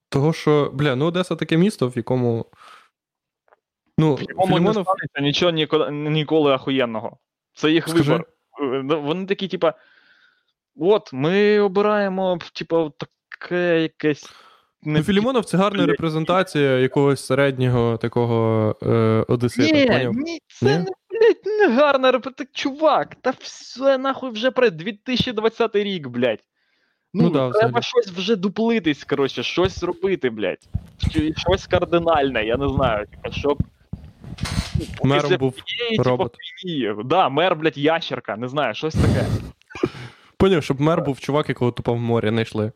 S1: того, що, бля, ну Одеса таке місто, в якому. Ну,
S2: В якому не
S1: Філімонов.
S2: станеться нічого ніколи, ніколи ахуєнного. Це їх
S1: Скажи.
S2: вибор. Е, ну, Вони такі, типа, от, ми обираємо, типа, таке якесь.
S1: Ну, Філімонов це гарна репрезентація якогось середнього такого е, Одесита,
S2: Ні, ні, це
S1: Ні?
S2: не, блядь, не гарна репетиція. Чувак, та все нахуй вже про 2020 рік, блядь. Ну,
S1: Ну да,
S2: треба
S1: взагалі.
S2: щось вже дуплитись, коротше, щось робити, блядь. Щось кардинальне, я не знаю, типа, щоб. ну,
S1: Мером був
S2: всієї,
S1: робот.
S2: хуйні. Да, мер, блядь, ящерка, не знаю, щось таке.
S1: Поняв, щоб мер був чувак, якого тупо в морі знайшли.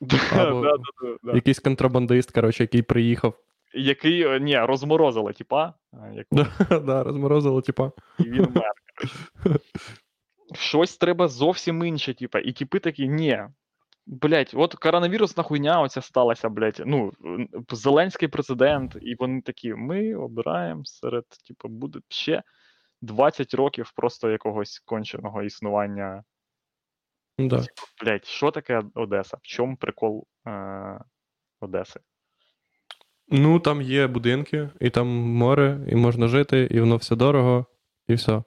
S1: Або-
S2: да, да, да, да.
S1: Якийсь контрабандист, коротше, який приїхав.
S2: Який, е, ні, розморозили, типа, е,
S1: Да, розморозило, типа.
S2: і він мер. щось треба зовсім інше, типа, і типи такі, ні. Блять, от коронавірусна хуйня оця сталася, блять. Ну, Зеленський президент, і вони такі: ми обираємо серед, типу, буде ще 20 років просто якогось конченого існування.
S1: Да.
S2: Блять, що таке Одеса? В чому прикол е- Одеси?
S1: Ну, там є будинки, і там море, і можна жити, і воно все дорого, і все.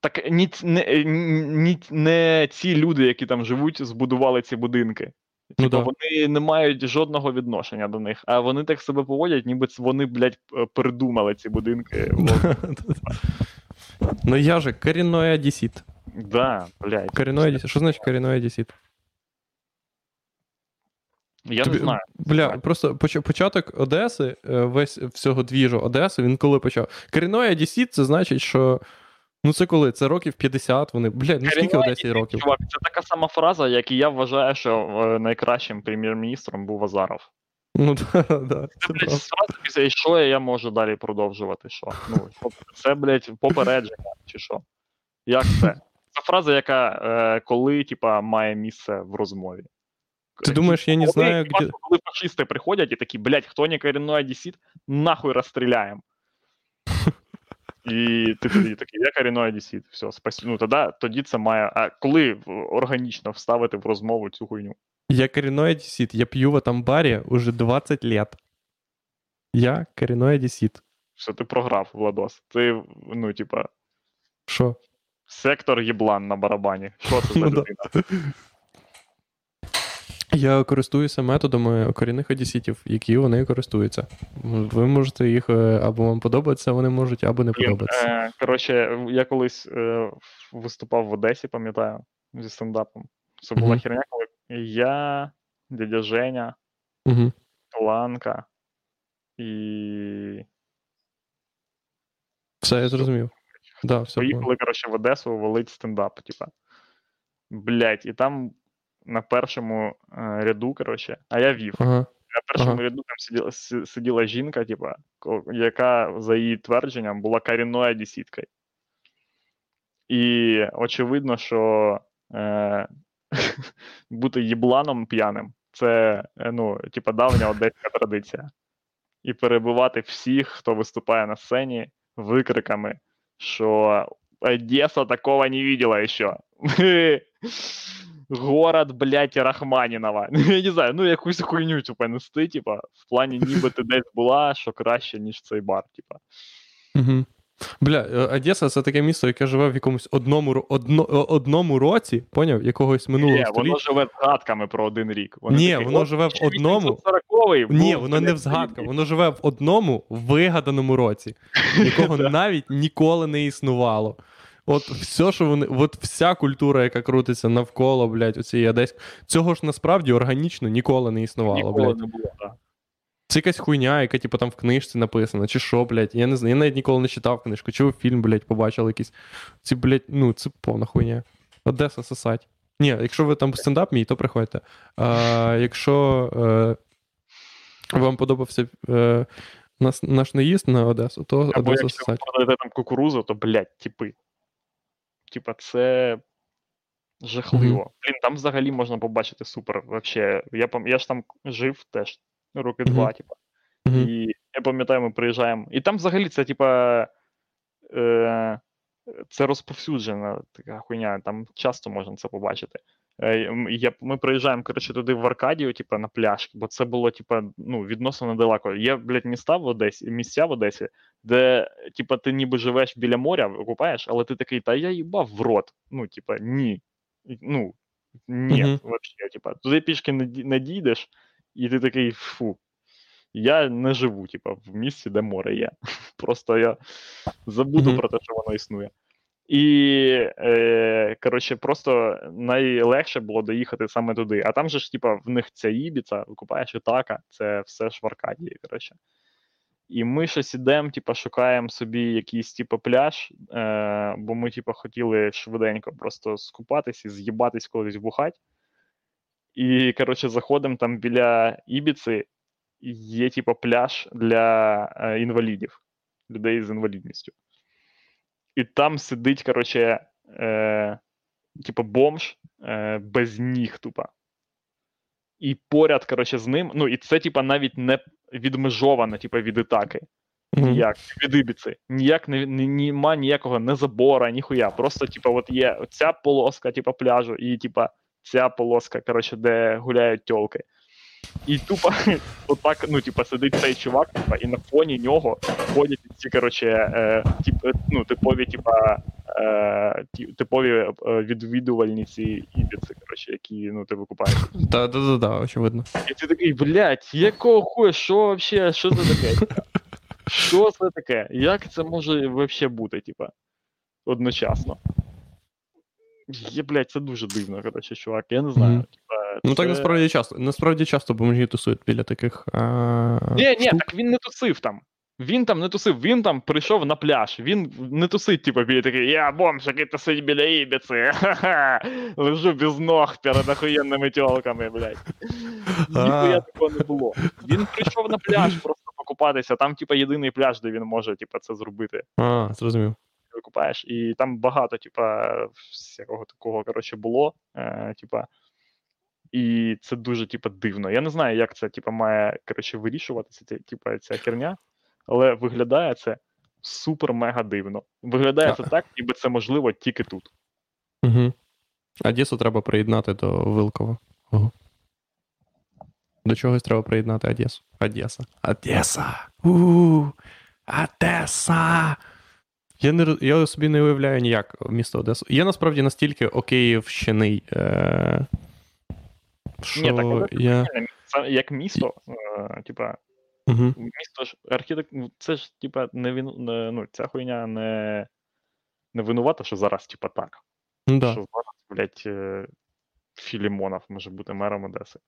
S2: Так ні, не, ні, не ці люди, які там живуть, збудували ці будинки.
S1: Ну, да.
S2: вони не мають жодного відношення до них, а вони так себе поводять, ніби вони, блядь, придумали ці будинки.
S1: Ну я же корінной одесит.
S2: да, блядь.
S1: Корінной одесит. Що значить корінной одесит?
S2: Я
S1: Тобі-
S2: не знаю.
S1: Бля, просто поч- початок Одеси, е, весь всього двіжу Одеси, він коли почав. Корінной одесит, це значить, що. Ну, це коли? Це років 50 вони. Блядь, ну скільки Одесі років?
S2: Чувак, це така сама фраза, як і я вважаю, що е, найкращим прем'єр-міністром був Азаров.
S1: Ну, да, да, це
S2: блядь, після, і що я можу далі продовжувати? Що? Ну, це, блядь, попередження, чи що? Як це? Це фраза, яка е, коли, типа, має місце в розмові.
S1: Ти думаєш, я не знаю, где-
S2: Коли фашисти приходять і такі, блядь, хто не корінной одесит, нахуй розстріляємо. І ти тоді такий, я корінной одесит, все, спасі. Ну, тоді, тоді це має. А коли органічно вставити в розмову цю хуйню?
S1: Я коренной одессит. Я пью в этом баре уже 20 лет. Я коренной одессит.
S2: Що ти програв, Владос. Ти, ну, типа,
S1: Що?
S2: сектор єблан на барабані. Що це за
S1: Ну,
S2: людина?
S1: Я користуюся методами корінних одеситів, які вони користуються. Ви можете їх е, або вам подобається, вони можуть, або не
S2: е, коротше, я колись е, виступав в Одесі, пам'ятаю, зі стендапом. Це була
S1: Мгм.
S2: херня, коли я, дядя Женя,
S1: Угу.
S2: Ланка і
S1: Все, я зрозумів. Да, все.
S2: поїхали, коротше, в Одесу валить стендап, типа. Блять, і там на першому е, ряду, коротше, а я вів.
S1: Ага.
S2: На першому
S1: Ага.
S2: ряду там сиділа, сиділа жінка, типа, яка, за її твердженням, була корінною одесіткою. І очевидно, що е, бути їбланом п'яним це е, ну, типа, давня одеська традиція. І перебивати всіх, хто виступає на сцені, викриками, що Одеса такого не видела еще. Город, блядь, Рахманінова. Я не знаю, ну якусь хуйню, типа, нести, типа, в плані, ніби ти десь була, що краще, ніж цей бар, типа.
S1: Угу. Бля, е, Одеса це таке місто, яке живе в якомусь одному, одно, одному році, поняв, якогось минулого
S2: Ні,
S1: століття.
S2: воно живе згадками про один рік. Вони
S1: Ні,
S2: такі,
S1: воно живе в одному.
S2: 1840-й
S1: Ні, воно не в згадках, воно живе в одному вигаданому році, якого навіть ніколи не існувало. От все, що вони, от вся культура, яка крутиться навколо, блядь, оцієї Одеськ, цього ж насправді органічно ніколи не існувало,
S2: Ніколи
S1: блядь.
S2: не було, так.
S1: Це якась хуйня, яка, типу, там в книжці написана, чи що, блядь. Я не знаю, я навіть ніколи не читав книжку, чи ви фільм, блядь, побачили якийсь. Ці, блядь, ну, це повна хуйня. Одеса сосать. Ні, якщо ви там стендап мій, то приходьте. А, якщо е, вам подобався е, наш, наш наїзд на Одесу, то
S2: Або
S1: Одеса
S2: якщо ви
S1: сосать.
S2: продаєте там кукурузу, то, блядь, типи. Типа, це жахливо.
S1: Мгм.
S2: Блін, там взагалі можна побачити супер. Вообще, я, я ж там жив теж роки
S1: Мгм.
S2: два, типа.
S1: Мгм.
S2: І я пам'ятаю, ми приїжджаємо. І там взагалі це, типа. Е, це розповсюджена така хуйня, там часто можна це побачити. Е, я, ми приїжджаємо, коротше, туди в Аркадію, типа, на пляж, бо це було, типа, ну, відносно недалеко. Є, блядь, міста в Одесі, місця в Одесі, де, типа, ти ніби живеш біля моря, купаєш, але ти такий, та я їбав в рот. Ну, типа, ні. Ну, ні,
S1: Мгм.
S2: вообще, типа, туди пішки не, дійдеш, і ти такий фу. Я не живу, типа, в місці, де море є. Просто я забуду
S1: Мгм.
S2: про те, що воно існує. І, е, коротше, просто найлегше було доїхати саме туди. А там же ж, типа, в них ця Ібіца, викупаєш Ітака, це все ж в Аркадії, коротше. І ми щось ідемо, типа, шукаємо собі якийсь типа, пляж, е, бо ми, типа, хотіли швиденько просто скупатись і з'їбатись кудись бухать. І, коротше, заходимо там біля Ібіци, є, типа, пляж для е, інвалідів, людей з інвалідністю. І там сидить, коротше, е, типу, бомж е, без ніг, тупо. І поряд, коротше, з ним. Ну, і це, типа, навіть не відмежовано, типа, від атаки. Ніяк, від Ібіці. Ніяк не, ні, нема ніякого не забора, ніхуя. Просто, типа, от є ця полоска, типа, пляжу, і, типа, ця полоска, коротше, де гуляють тьолки. І тупо отак, ну, типа, сидить цей чувак, типа, і на фоні нього ходять ці, коротше, е, тип, е, ну, типові, типа, е, типові е, відвідувальниці Ібіці, коротше, які, ну, ти викупаєш.
S1: Та, да, да, да, очевидно.
S2: І ти такий, блядь, якого хуя, що вообще, що це таке? Що це таке? Як це може вообще бути, типа, одночасно? Є, блядь, це дуже дивно, коротше, чувак, я не знаю. Типа,
S1: Ну так насправді часто. Насправді часто бомжі тусують біля таких.
S2: Ні, ні, так він не тусив там. Він там не тусив, він там прийшов на пляж. Він не тусить, типу, біля такий, я бомж, який тусить біля Ібіці. Лежу без ног перед охуєнними тьолками, блядь. Ніхуя такого не було. Він прийшов на пляж просто покупатися. Там, типу, єдиний пляж, де він може, типу, це зробити.
S1: А, зрозумів.
S2: Викупаєш. І там багато, типа, всякого такого, коротше, було. Е, типа. І це дуже, типа, дивно. Я не знаю, як це, типа, має коротше, вирішуватися, ця- типа, ця херня, але виглядає це супер-мега дивно. Виглядає це так, ніби це можливо тільки тут.
S1: Угу. Одесу треба приєднати до Вилкова. Ого. До чогось треба приєднати Одесу. Одеса. Одеса. у Одеса. Я, не, я собі не уявляю ніяк місто Одесу. Я насправді настільки океївщений. Е, що
S2: Ні, так,
S1: я.
S2: Це як місто, е, типа,
S1: Угу.
S2: місто ж архітект, ну, це ж, типа, не він, не, ну, ця хуйня не, не винувата, що зараз, типа, так.
S1: Ну, да.
S2: що зараз, блядь, е, Філімонов може бути мером Одеси.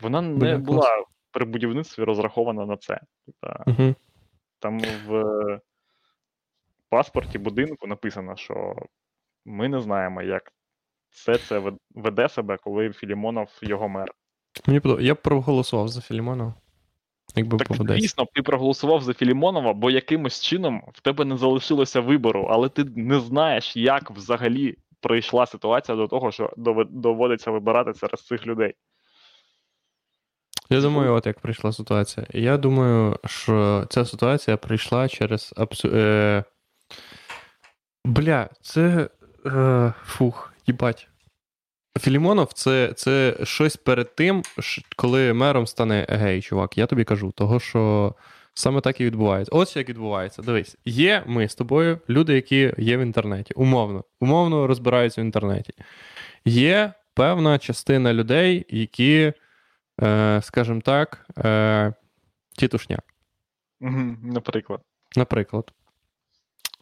S2: Вона не
S1: клас.
S2: була при будівництві розрахована на це. Типа,
S1: Угу.
S2: там в паспорті будинку написано, що ми не знаємо, як все це веде себе, коли Філімонов його мер.
S1: Мені подобається. Я б проголосував за Філімонова. Якби
S2: Так, звісно, ти проголосував за Філімонова, бо якимось чином в тебе не залишилося вибору, але ти не знаєш, як взагалі прийшла ситуація до того, що доводиться вибирати серед цих людей.
S1: Я думаю, от як прийшла ситуація. Я думаю, що ця ситуація прийшла через абсу... Е... Бля, це. Е... Фух, їбать. Філімонов це, це щось перед тим, коли мером стане гей, чувак. Я тобі кажу, того що саме так і відбувається. Ось як відбувається. Дивись, є ми з тобою, люди, які є в інтернеті, умовно, умовно розбираються в інтернеті. Є певна частина людей, які е, скажімо так, е, тітушня,
S2: наприклад.
S1: наприклад.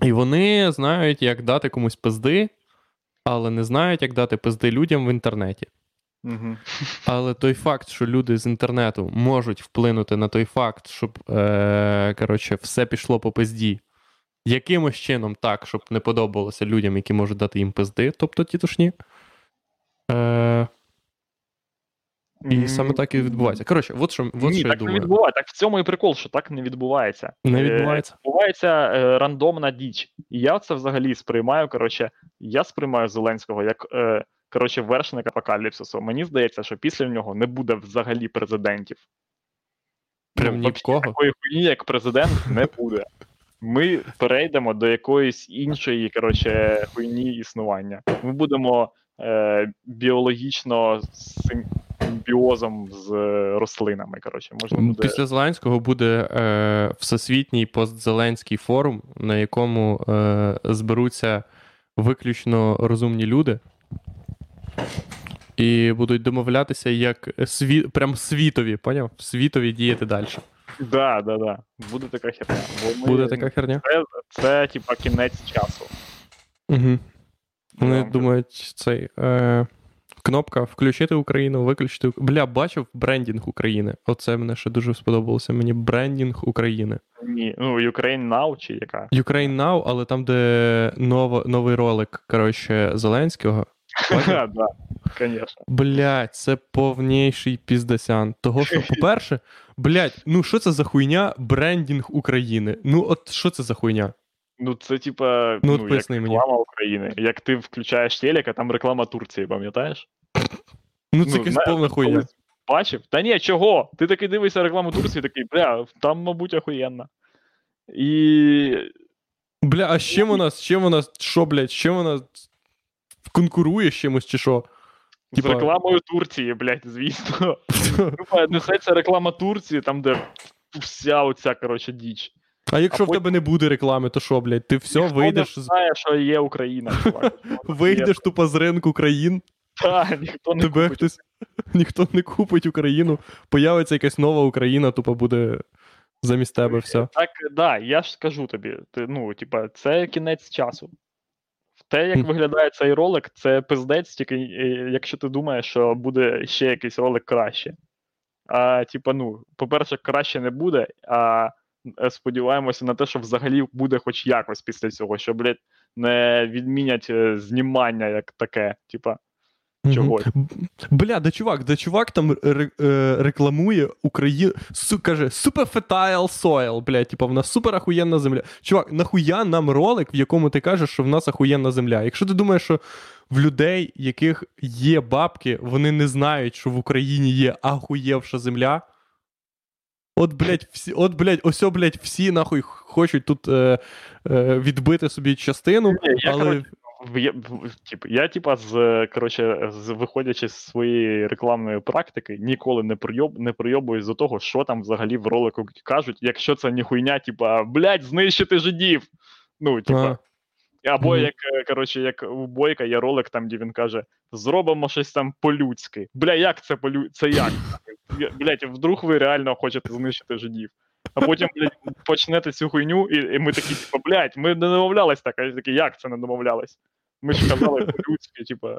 S1: І вони знають, як дати комусь пизди, але не знають, як дати пизди людям в інтернеті.
S2: Угу.
S1: Але той факт, що люди з інтернету можуть вплинути на той факт, щоб е, коротше, все пішло по пизді, якимось чином так, щоб не подобалося людям, які можуть дати їм пизди, тобто тітушні. Е, і саме так і відбувається. Коротше, от що, от
S2: Ні,
S1: що я
S2: так не відбувається. Так в цьому і прикол, що так не відбувається.
S1: Не
S2: Е,
S1: відбувається.
S2: Відбувається е, рандомна діч. І я це взагалі сприймаю. Коротше, я сприймаю Зеленського як е, коротше, вершник апокаліпсису. Мені здається, що після нього не буде взагалі президентів.
S1: Прям
S2: Ну,
S1: ні в кого.
S2: Такої хуйні, як президент, не буде. Ми перейдемо до якоїсь іншої коротше, хуйні існування. Ми будемо е, біологічно симбіозом з е, рослинами. Коротше, можна буде...
S1: Після Зеленського буде е, всесвітній постзеленський форум, на якому е, зберуться виключно розумні люди. І будуть домовлятися, як сві... прям світові, поняв? Світові діяти далі.
S2: Да, да, да. Буде така херня. Бо ми...
S1: Буде така херня.
S2: Це, це типа кінець часу.
S1: Угу. Вони думають, цей. Е, кнопка включити Україну, виключити. Бля, бачив брендінг України. Оце мене ще дуже сподобалося. Мені брендінг України.
S2: Ні, ну Ukraine Now чи яка?
S1: Ukraine Now, але там, де ново, новий ролик, коротше, Зеленського.
S2: Да.
S1: Блять, це повніший піздасян. Того, що, по-перше, блять, ну що це за хуйня брендінг України? Ну, от що це за хуйня?
S2: Ну, це типа
S1: Ну,
S2: ну, як
S1: поясни мені.
S2: реклама України. Як ти включаєш телек, а там реклама Турції, пам'ятаєш?
S1: Ну, це якась
S2: зна-
S1: повна хуйня.
S2: Бачив? Та ні, чого? Ти такий дивишся рекламу Турції, такий, бля, там, мабуть, охуєнно. І
S1: Бля, а з чим вона, з чим вона, що, блядь, з чим вона конкурує з чимось чи що?
S2: з рекламою Турції, блядь, звісно. Несеться реклама Турції, там, де вся оця, коротше, діч.
S1: А якщо
S2: А
S1: в тебе не буде реклами, то що, блядь, ти все,
S2: Ніхто
S1: вийдеш,
S2: не знає, що є Україна. чувак.
S1: вийдеш тупо з ринку країн,
S2: Та, ніхто не
S1: тебе
S2: купить.
S1: хтось, ніхто не купить Україну, появиться якась нова Україна, тупо буде замість тебе все.
S2: Так, да, я ж скажу тобі. Ти, ну, типа, це кінець часу. Те, як виглядає цей ролик, це пиздець, тільки е, якщо ти думаєш, що буде ще якийсь ролик краще. А, типа, ну, по-перше, краще не буде, а е, сподіваємося на те, що взагалі буде хоч якось після цього, що, блядь, не відмінять е, знімання як таке. Типа, чогось.
S1: Бля, да чувак, да чувак там е, рекламує Україну, су, каже, super fertile soil, бля, типа в нас супер ахуєнна земля. Чувак, нахуя нам ролик, в якому ти кажеш, що в нас ахуєнна земля? Якщо ти думаєш, що в людей, яких є бабки, вони не знають, що в Україні є ахуєвша земля. От, блядь, всі, от, блядь, ось, блядь, всі нахуй хочуть тут е, е, відбити собі частину,
S2: Ні, я,
S1: але.
S2: коротше, Я, тип, я, типа, з коротше, з виходячи з своєї рекламної практики, ніколи не прийоб, не прийобуюсь до того, що там взагалі в ролику кажуть, якщо це не хуйня, типа, блядь, знищити жидів. Ну, типа, або
S1: Мгм.
S2: як, е, коротше, як у Бойка є ролик там, де він каже: зробимо щось там по-людськи. Бля, як це по Це як? Блядь, вдруг ви реально хочете знищити жидів. А потім, блядь, почнете цю хуйню, і, і ми такі, типу, блядь, ми не домовлялись так, а я такий, як це не домовлялись? Ми ж казали по-людськи, типа.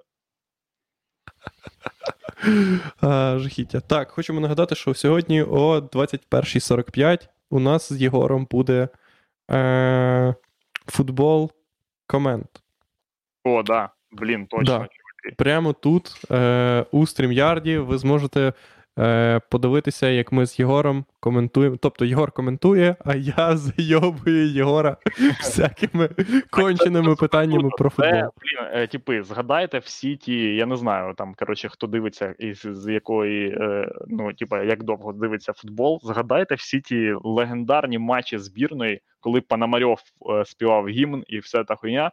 S1: А, жахіття. Так, хочемо нагадати, що сьогодні о 21.45 у нас з Єгором буде е, футбол комент.
S2: О, да. Блін, точно.
S1: Да. Прямо тут, е, у стрімярді, ви зможете е, подивитися, як ми з Єгором коментуємо. Тобто Єгор коментує, а я зайобую Єгора всякими конченими питаннями про футбол.
S2: блін, е, типи, згадайте всі ті, я не знаю, там, коротше, хто дивиться із з якої, е, ну, типа, як довго дивиться футбол, згадайте всі ті легендарні матчі збірної, коли Пономарьов е, співав гімн і вся та хуйня.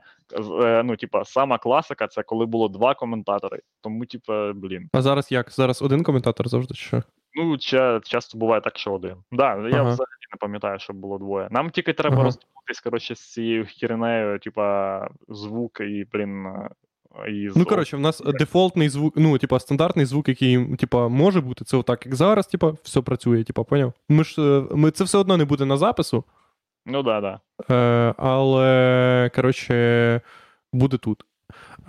S2: Е, ну, типа, сама класика це коли було два коментатори. Тому, типа, блін.
S1: А зараз як? Зараз один коментатор завжди що?
S2: Ну, ча, часто буває так, що один. Да, я
S1: Ага.
S2: взагалі не пам'ятаю, що було двоє. Нам тільки треба
S1: Ага.
S2: розбутись, коротше, з цією хірнею, типа, звук і, блін. е, І
S1: Ну, коротше, в нас дефолтний звук, ну, типа, стандартний звук, який, типа, може бути, це отак, як зараз, типа, все працює, типа, поняв? Ми ж е, ми, це все одно не буде на запису,
S2: Ну да, да.
S1: е, але, коротше, буде тут.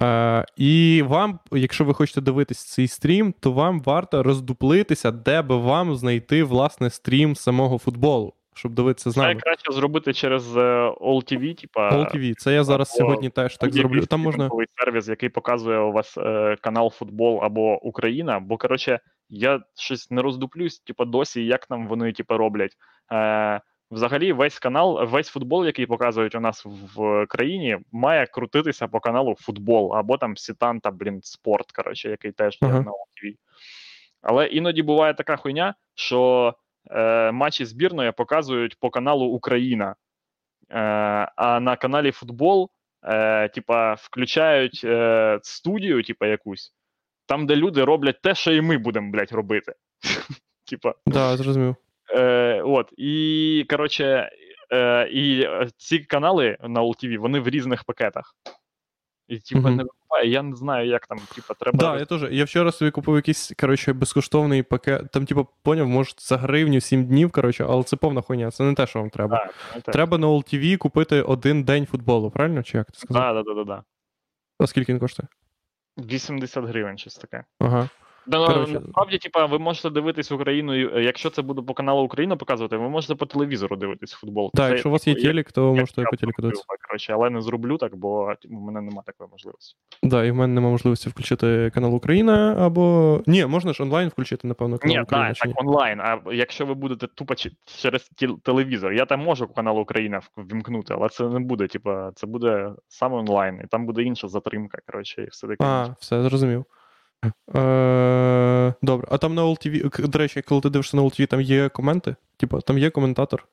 S1: Е, і вам, якщо ви хочете дивитись цей стрім, то вам варто роздуплитися, де би вам знайти, власне, стрім самого футболу, щоб дивитися з
S2: Це краще зробити через е, AllTV, типа.
S1: All TV. Це я зараз сьогодні теж так зроблю. Там можна.
S2: Сервіс, який показує у вас е, канал Футбол або Україна. Бо, коротше, я щось не роздуплюсь, типа, досі, як там вони типа, роблять. Е, взагалі, весь канал, весь футбол, який показують у нас в країні, має крутитися по каналу Футбол або там Сітанта, блін, спорт, коротше, який теж є
S1: Ага.
S2: на ТВ. Але іноді буває така хуйня, що е, матчі збірної показують по каналу Україна. Е, а на каналі Футбол, е, типа, включають е, студію, типа, якусь, там, де люди роблять те, що і ми будемо, блядь, робити. Типа,
S1: Да, зрозумів.
S2: Е, от, і коротше, е, і е, ці канали на LTV, вони в різних пакетах. І типа
S1: Мгм.
S2: не випадає, я не знаю, як там, типа, треба.
S1: Да, я теж. Я вчора собі купив якийсь, коротше, безкоштовний пакет. Там, типу, поняв, може, за гривню 7 днів, коротше, але це повна хуйня, це не те, що вам треба.
S2: Так.
S1: Треба на OLTV купити один день футболу, правильно? Чи як ти сказав?
S2: Да, да, да, да, да.
S1: А скільки він коштує?
S2: 80 гривень, щось таке.
S1: Ага.
S2: Да, насправді, типа, ви можете дивитись Україну, е, якщо це буде по каналу Україна показувати, ви можете по телевізору дивитись футбол.
S1: Так,
S2: Це,
S1: якщо у вас є
S2: типу, як-
S1: телек, то
S2: як
S1: можете
S2: я
S1: по телеку дивитися.
S2: Коротше, але не зроблю так, бо у мене немає такої можливості.
S1: Да, і в мене немає можливості включити канал Україна або. Ні, можна ж онлайн включити, напевно, канал
S2: Ні,
S1: Україна.
S2: так,
S1: чи ні?
S2: так, онлайн. А якщо ви будете тупо через телевізор, я там можу канал Україна в- ввімкнути, але це не буде, типа, це буде саме онлайн, і там буде інша затримка, коротше, і все таке.
S1: А, все, зрозумів. Е, добре. А там на OLTV, до речі, коли ти дивишся на OLTV, там є коменти? Типа, там є коментатор.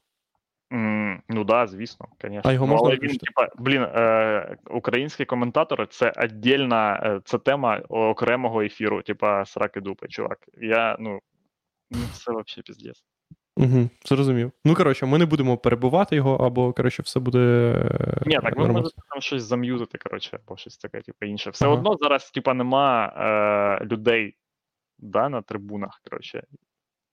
S2: Ну да, звісно, звісно.
S1: А його можна
S2: але він, типа, блін, е, українські коментатори це віддільна, е, це тема окремого ефіру, типа сраки дупи, чувак. Я, ну, ну це взагалі піздець.
S1: Угу, зрозумів. Ну, коротше, ми не будемо перебувати його, або, коротше, все буде. е,
S2: Ні, так
S1: нормально.
S2: можете там щось зам'юзити, коротше, або щось таке, типу, інше. Все
S1: Ага.
S2: одно зараз, типа, нема е, людей да, на трибунах, коротше.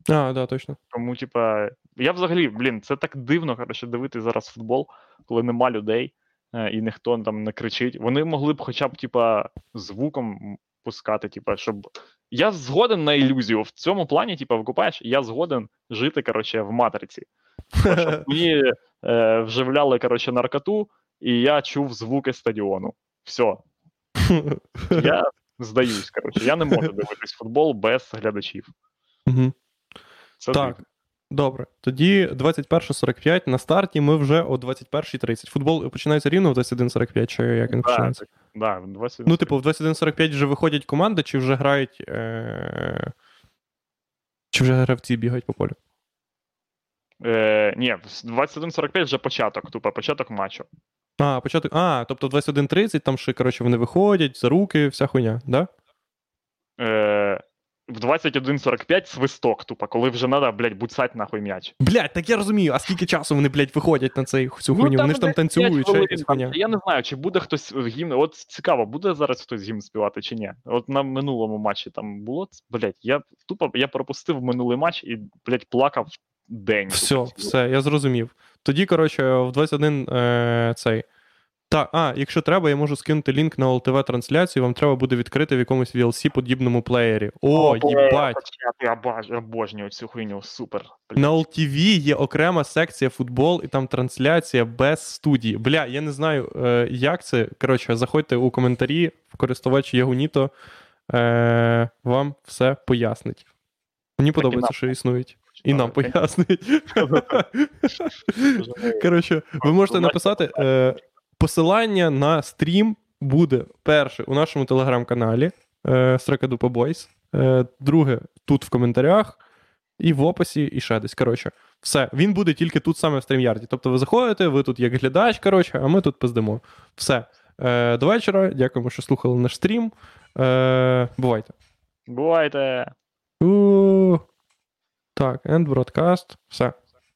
S1: А, да, точно.
S2: Тому, типа, я взагалі, блін, це так дивно, коротше, дивитися зараз футбол, коли нема людей е, і ніхто там не кричить. Вони могли б хоча б, типа, звуком пускати, типа, щоб. Я згоден на ілюзію. В цьому плані, типу, викупаєш, я згоден жити, коротше, в матриці. Щоб мені е, вживляли, коротше, наркоту, і я чув звуки стадіону. Все. Я здаюсь, коротше, я не можу дивитись футбол без глядачів.
S1: Угу.
S2: Це
S1: Так.
S2: дивно.
S1: Добре, тоді 21.45 на старті. Ми вже о 21.30. Футбол починається рівно в 21.45, чи як він
S2: Да,
S1: починається?
S2: Да, 20
S1: Ну, типу, в 21.45 вже виходять команди, чи вже грають. Е... Чи вже гравці бігають по полю?
S2: Е, ні, в 21.45 вже початок, тупо початок матчу.
S1: А, початок. А, тобто в 21.30 там ще, коротше, вони виходять за руки, вся хуйня, да?
S2: Е, в 21.45 свисток, тупо, коли вже треба, блядь, буцать нахуй м'яч.
S1: Блять, так я розумію, а скільки часу вони, блядь, виходять на цей, цю хуйню? вони ж там
S2: блядь,
S1: танцюють, ще якась хуйня.
S2: Я не знаю, чи буде хтось гімн. От цікаво, буде зараз хтось гімн співати чи ні. От на минулому матчі там було, блядь, я тупо я пропустив минулий матч і, блядь, плакав день.
S1: Все,
S2: тупо.
S1: все, я зрозумів. Тоді, коротше, в 21 е, цей. Так, а, якщо треба, я можу скинути лінк на ЛТВ трансляцію, вам треба буде відкрити в якомусь VLC подібному плеєрі. О, їбать!
S2: Я обожнюю цю хуйню, супер.
S1: На LTV є окрема секція футбол, і там трансляція без студії. Бля, я не знаю, е, як це. Коротше, заходьте у коментарі, користувач Ягуніто е, вам все пояснить. Мені подобається, що існують. І нам пояснить. Коротше, ви можете написати е, посилання на стрім буде перше у нашому телеграм-каналі е, Бойс. Е, друге тут в коментарях, і в описі, і ще десь. Коротше, все. Він буде тільки тут саме в стрімярді. Тобто ви заходите, ви тут як глядач, коротше, а ми тут пиздимо. Все. Е, до вечора. Дякуємо, що слухали наш стрім. Е, бувайте.
S2: Бувайте.
S1: У, Так, end broadcast. Все.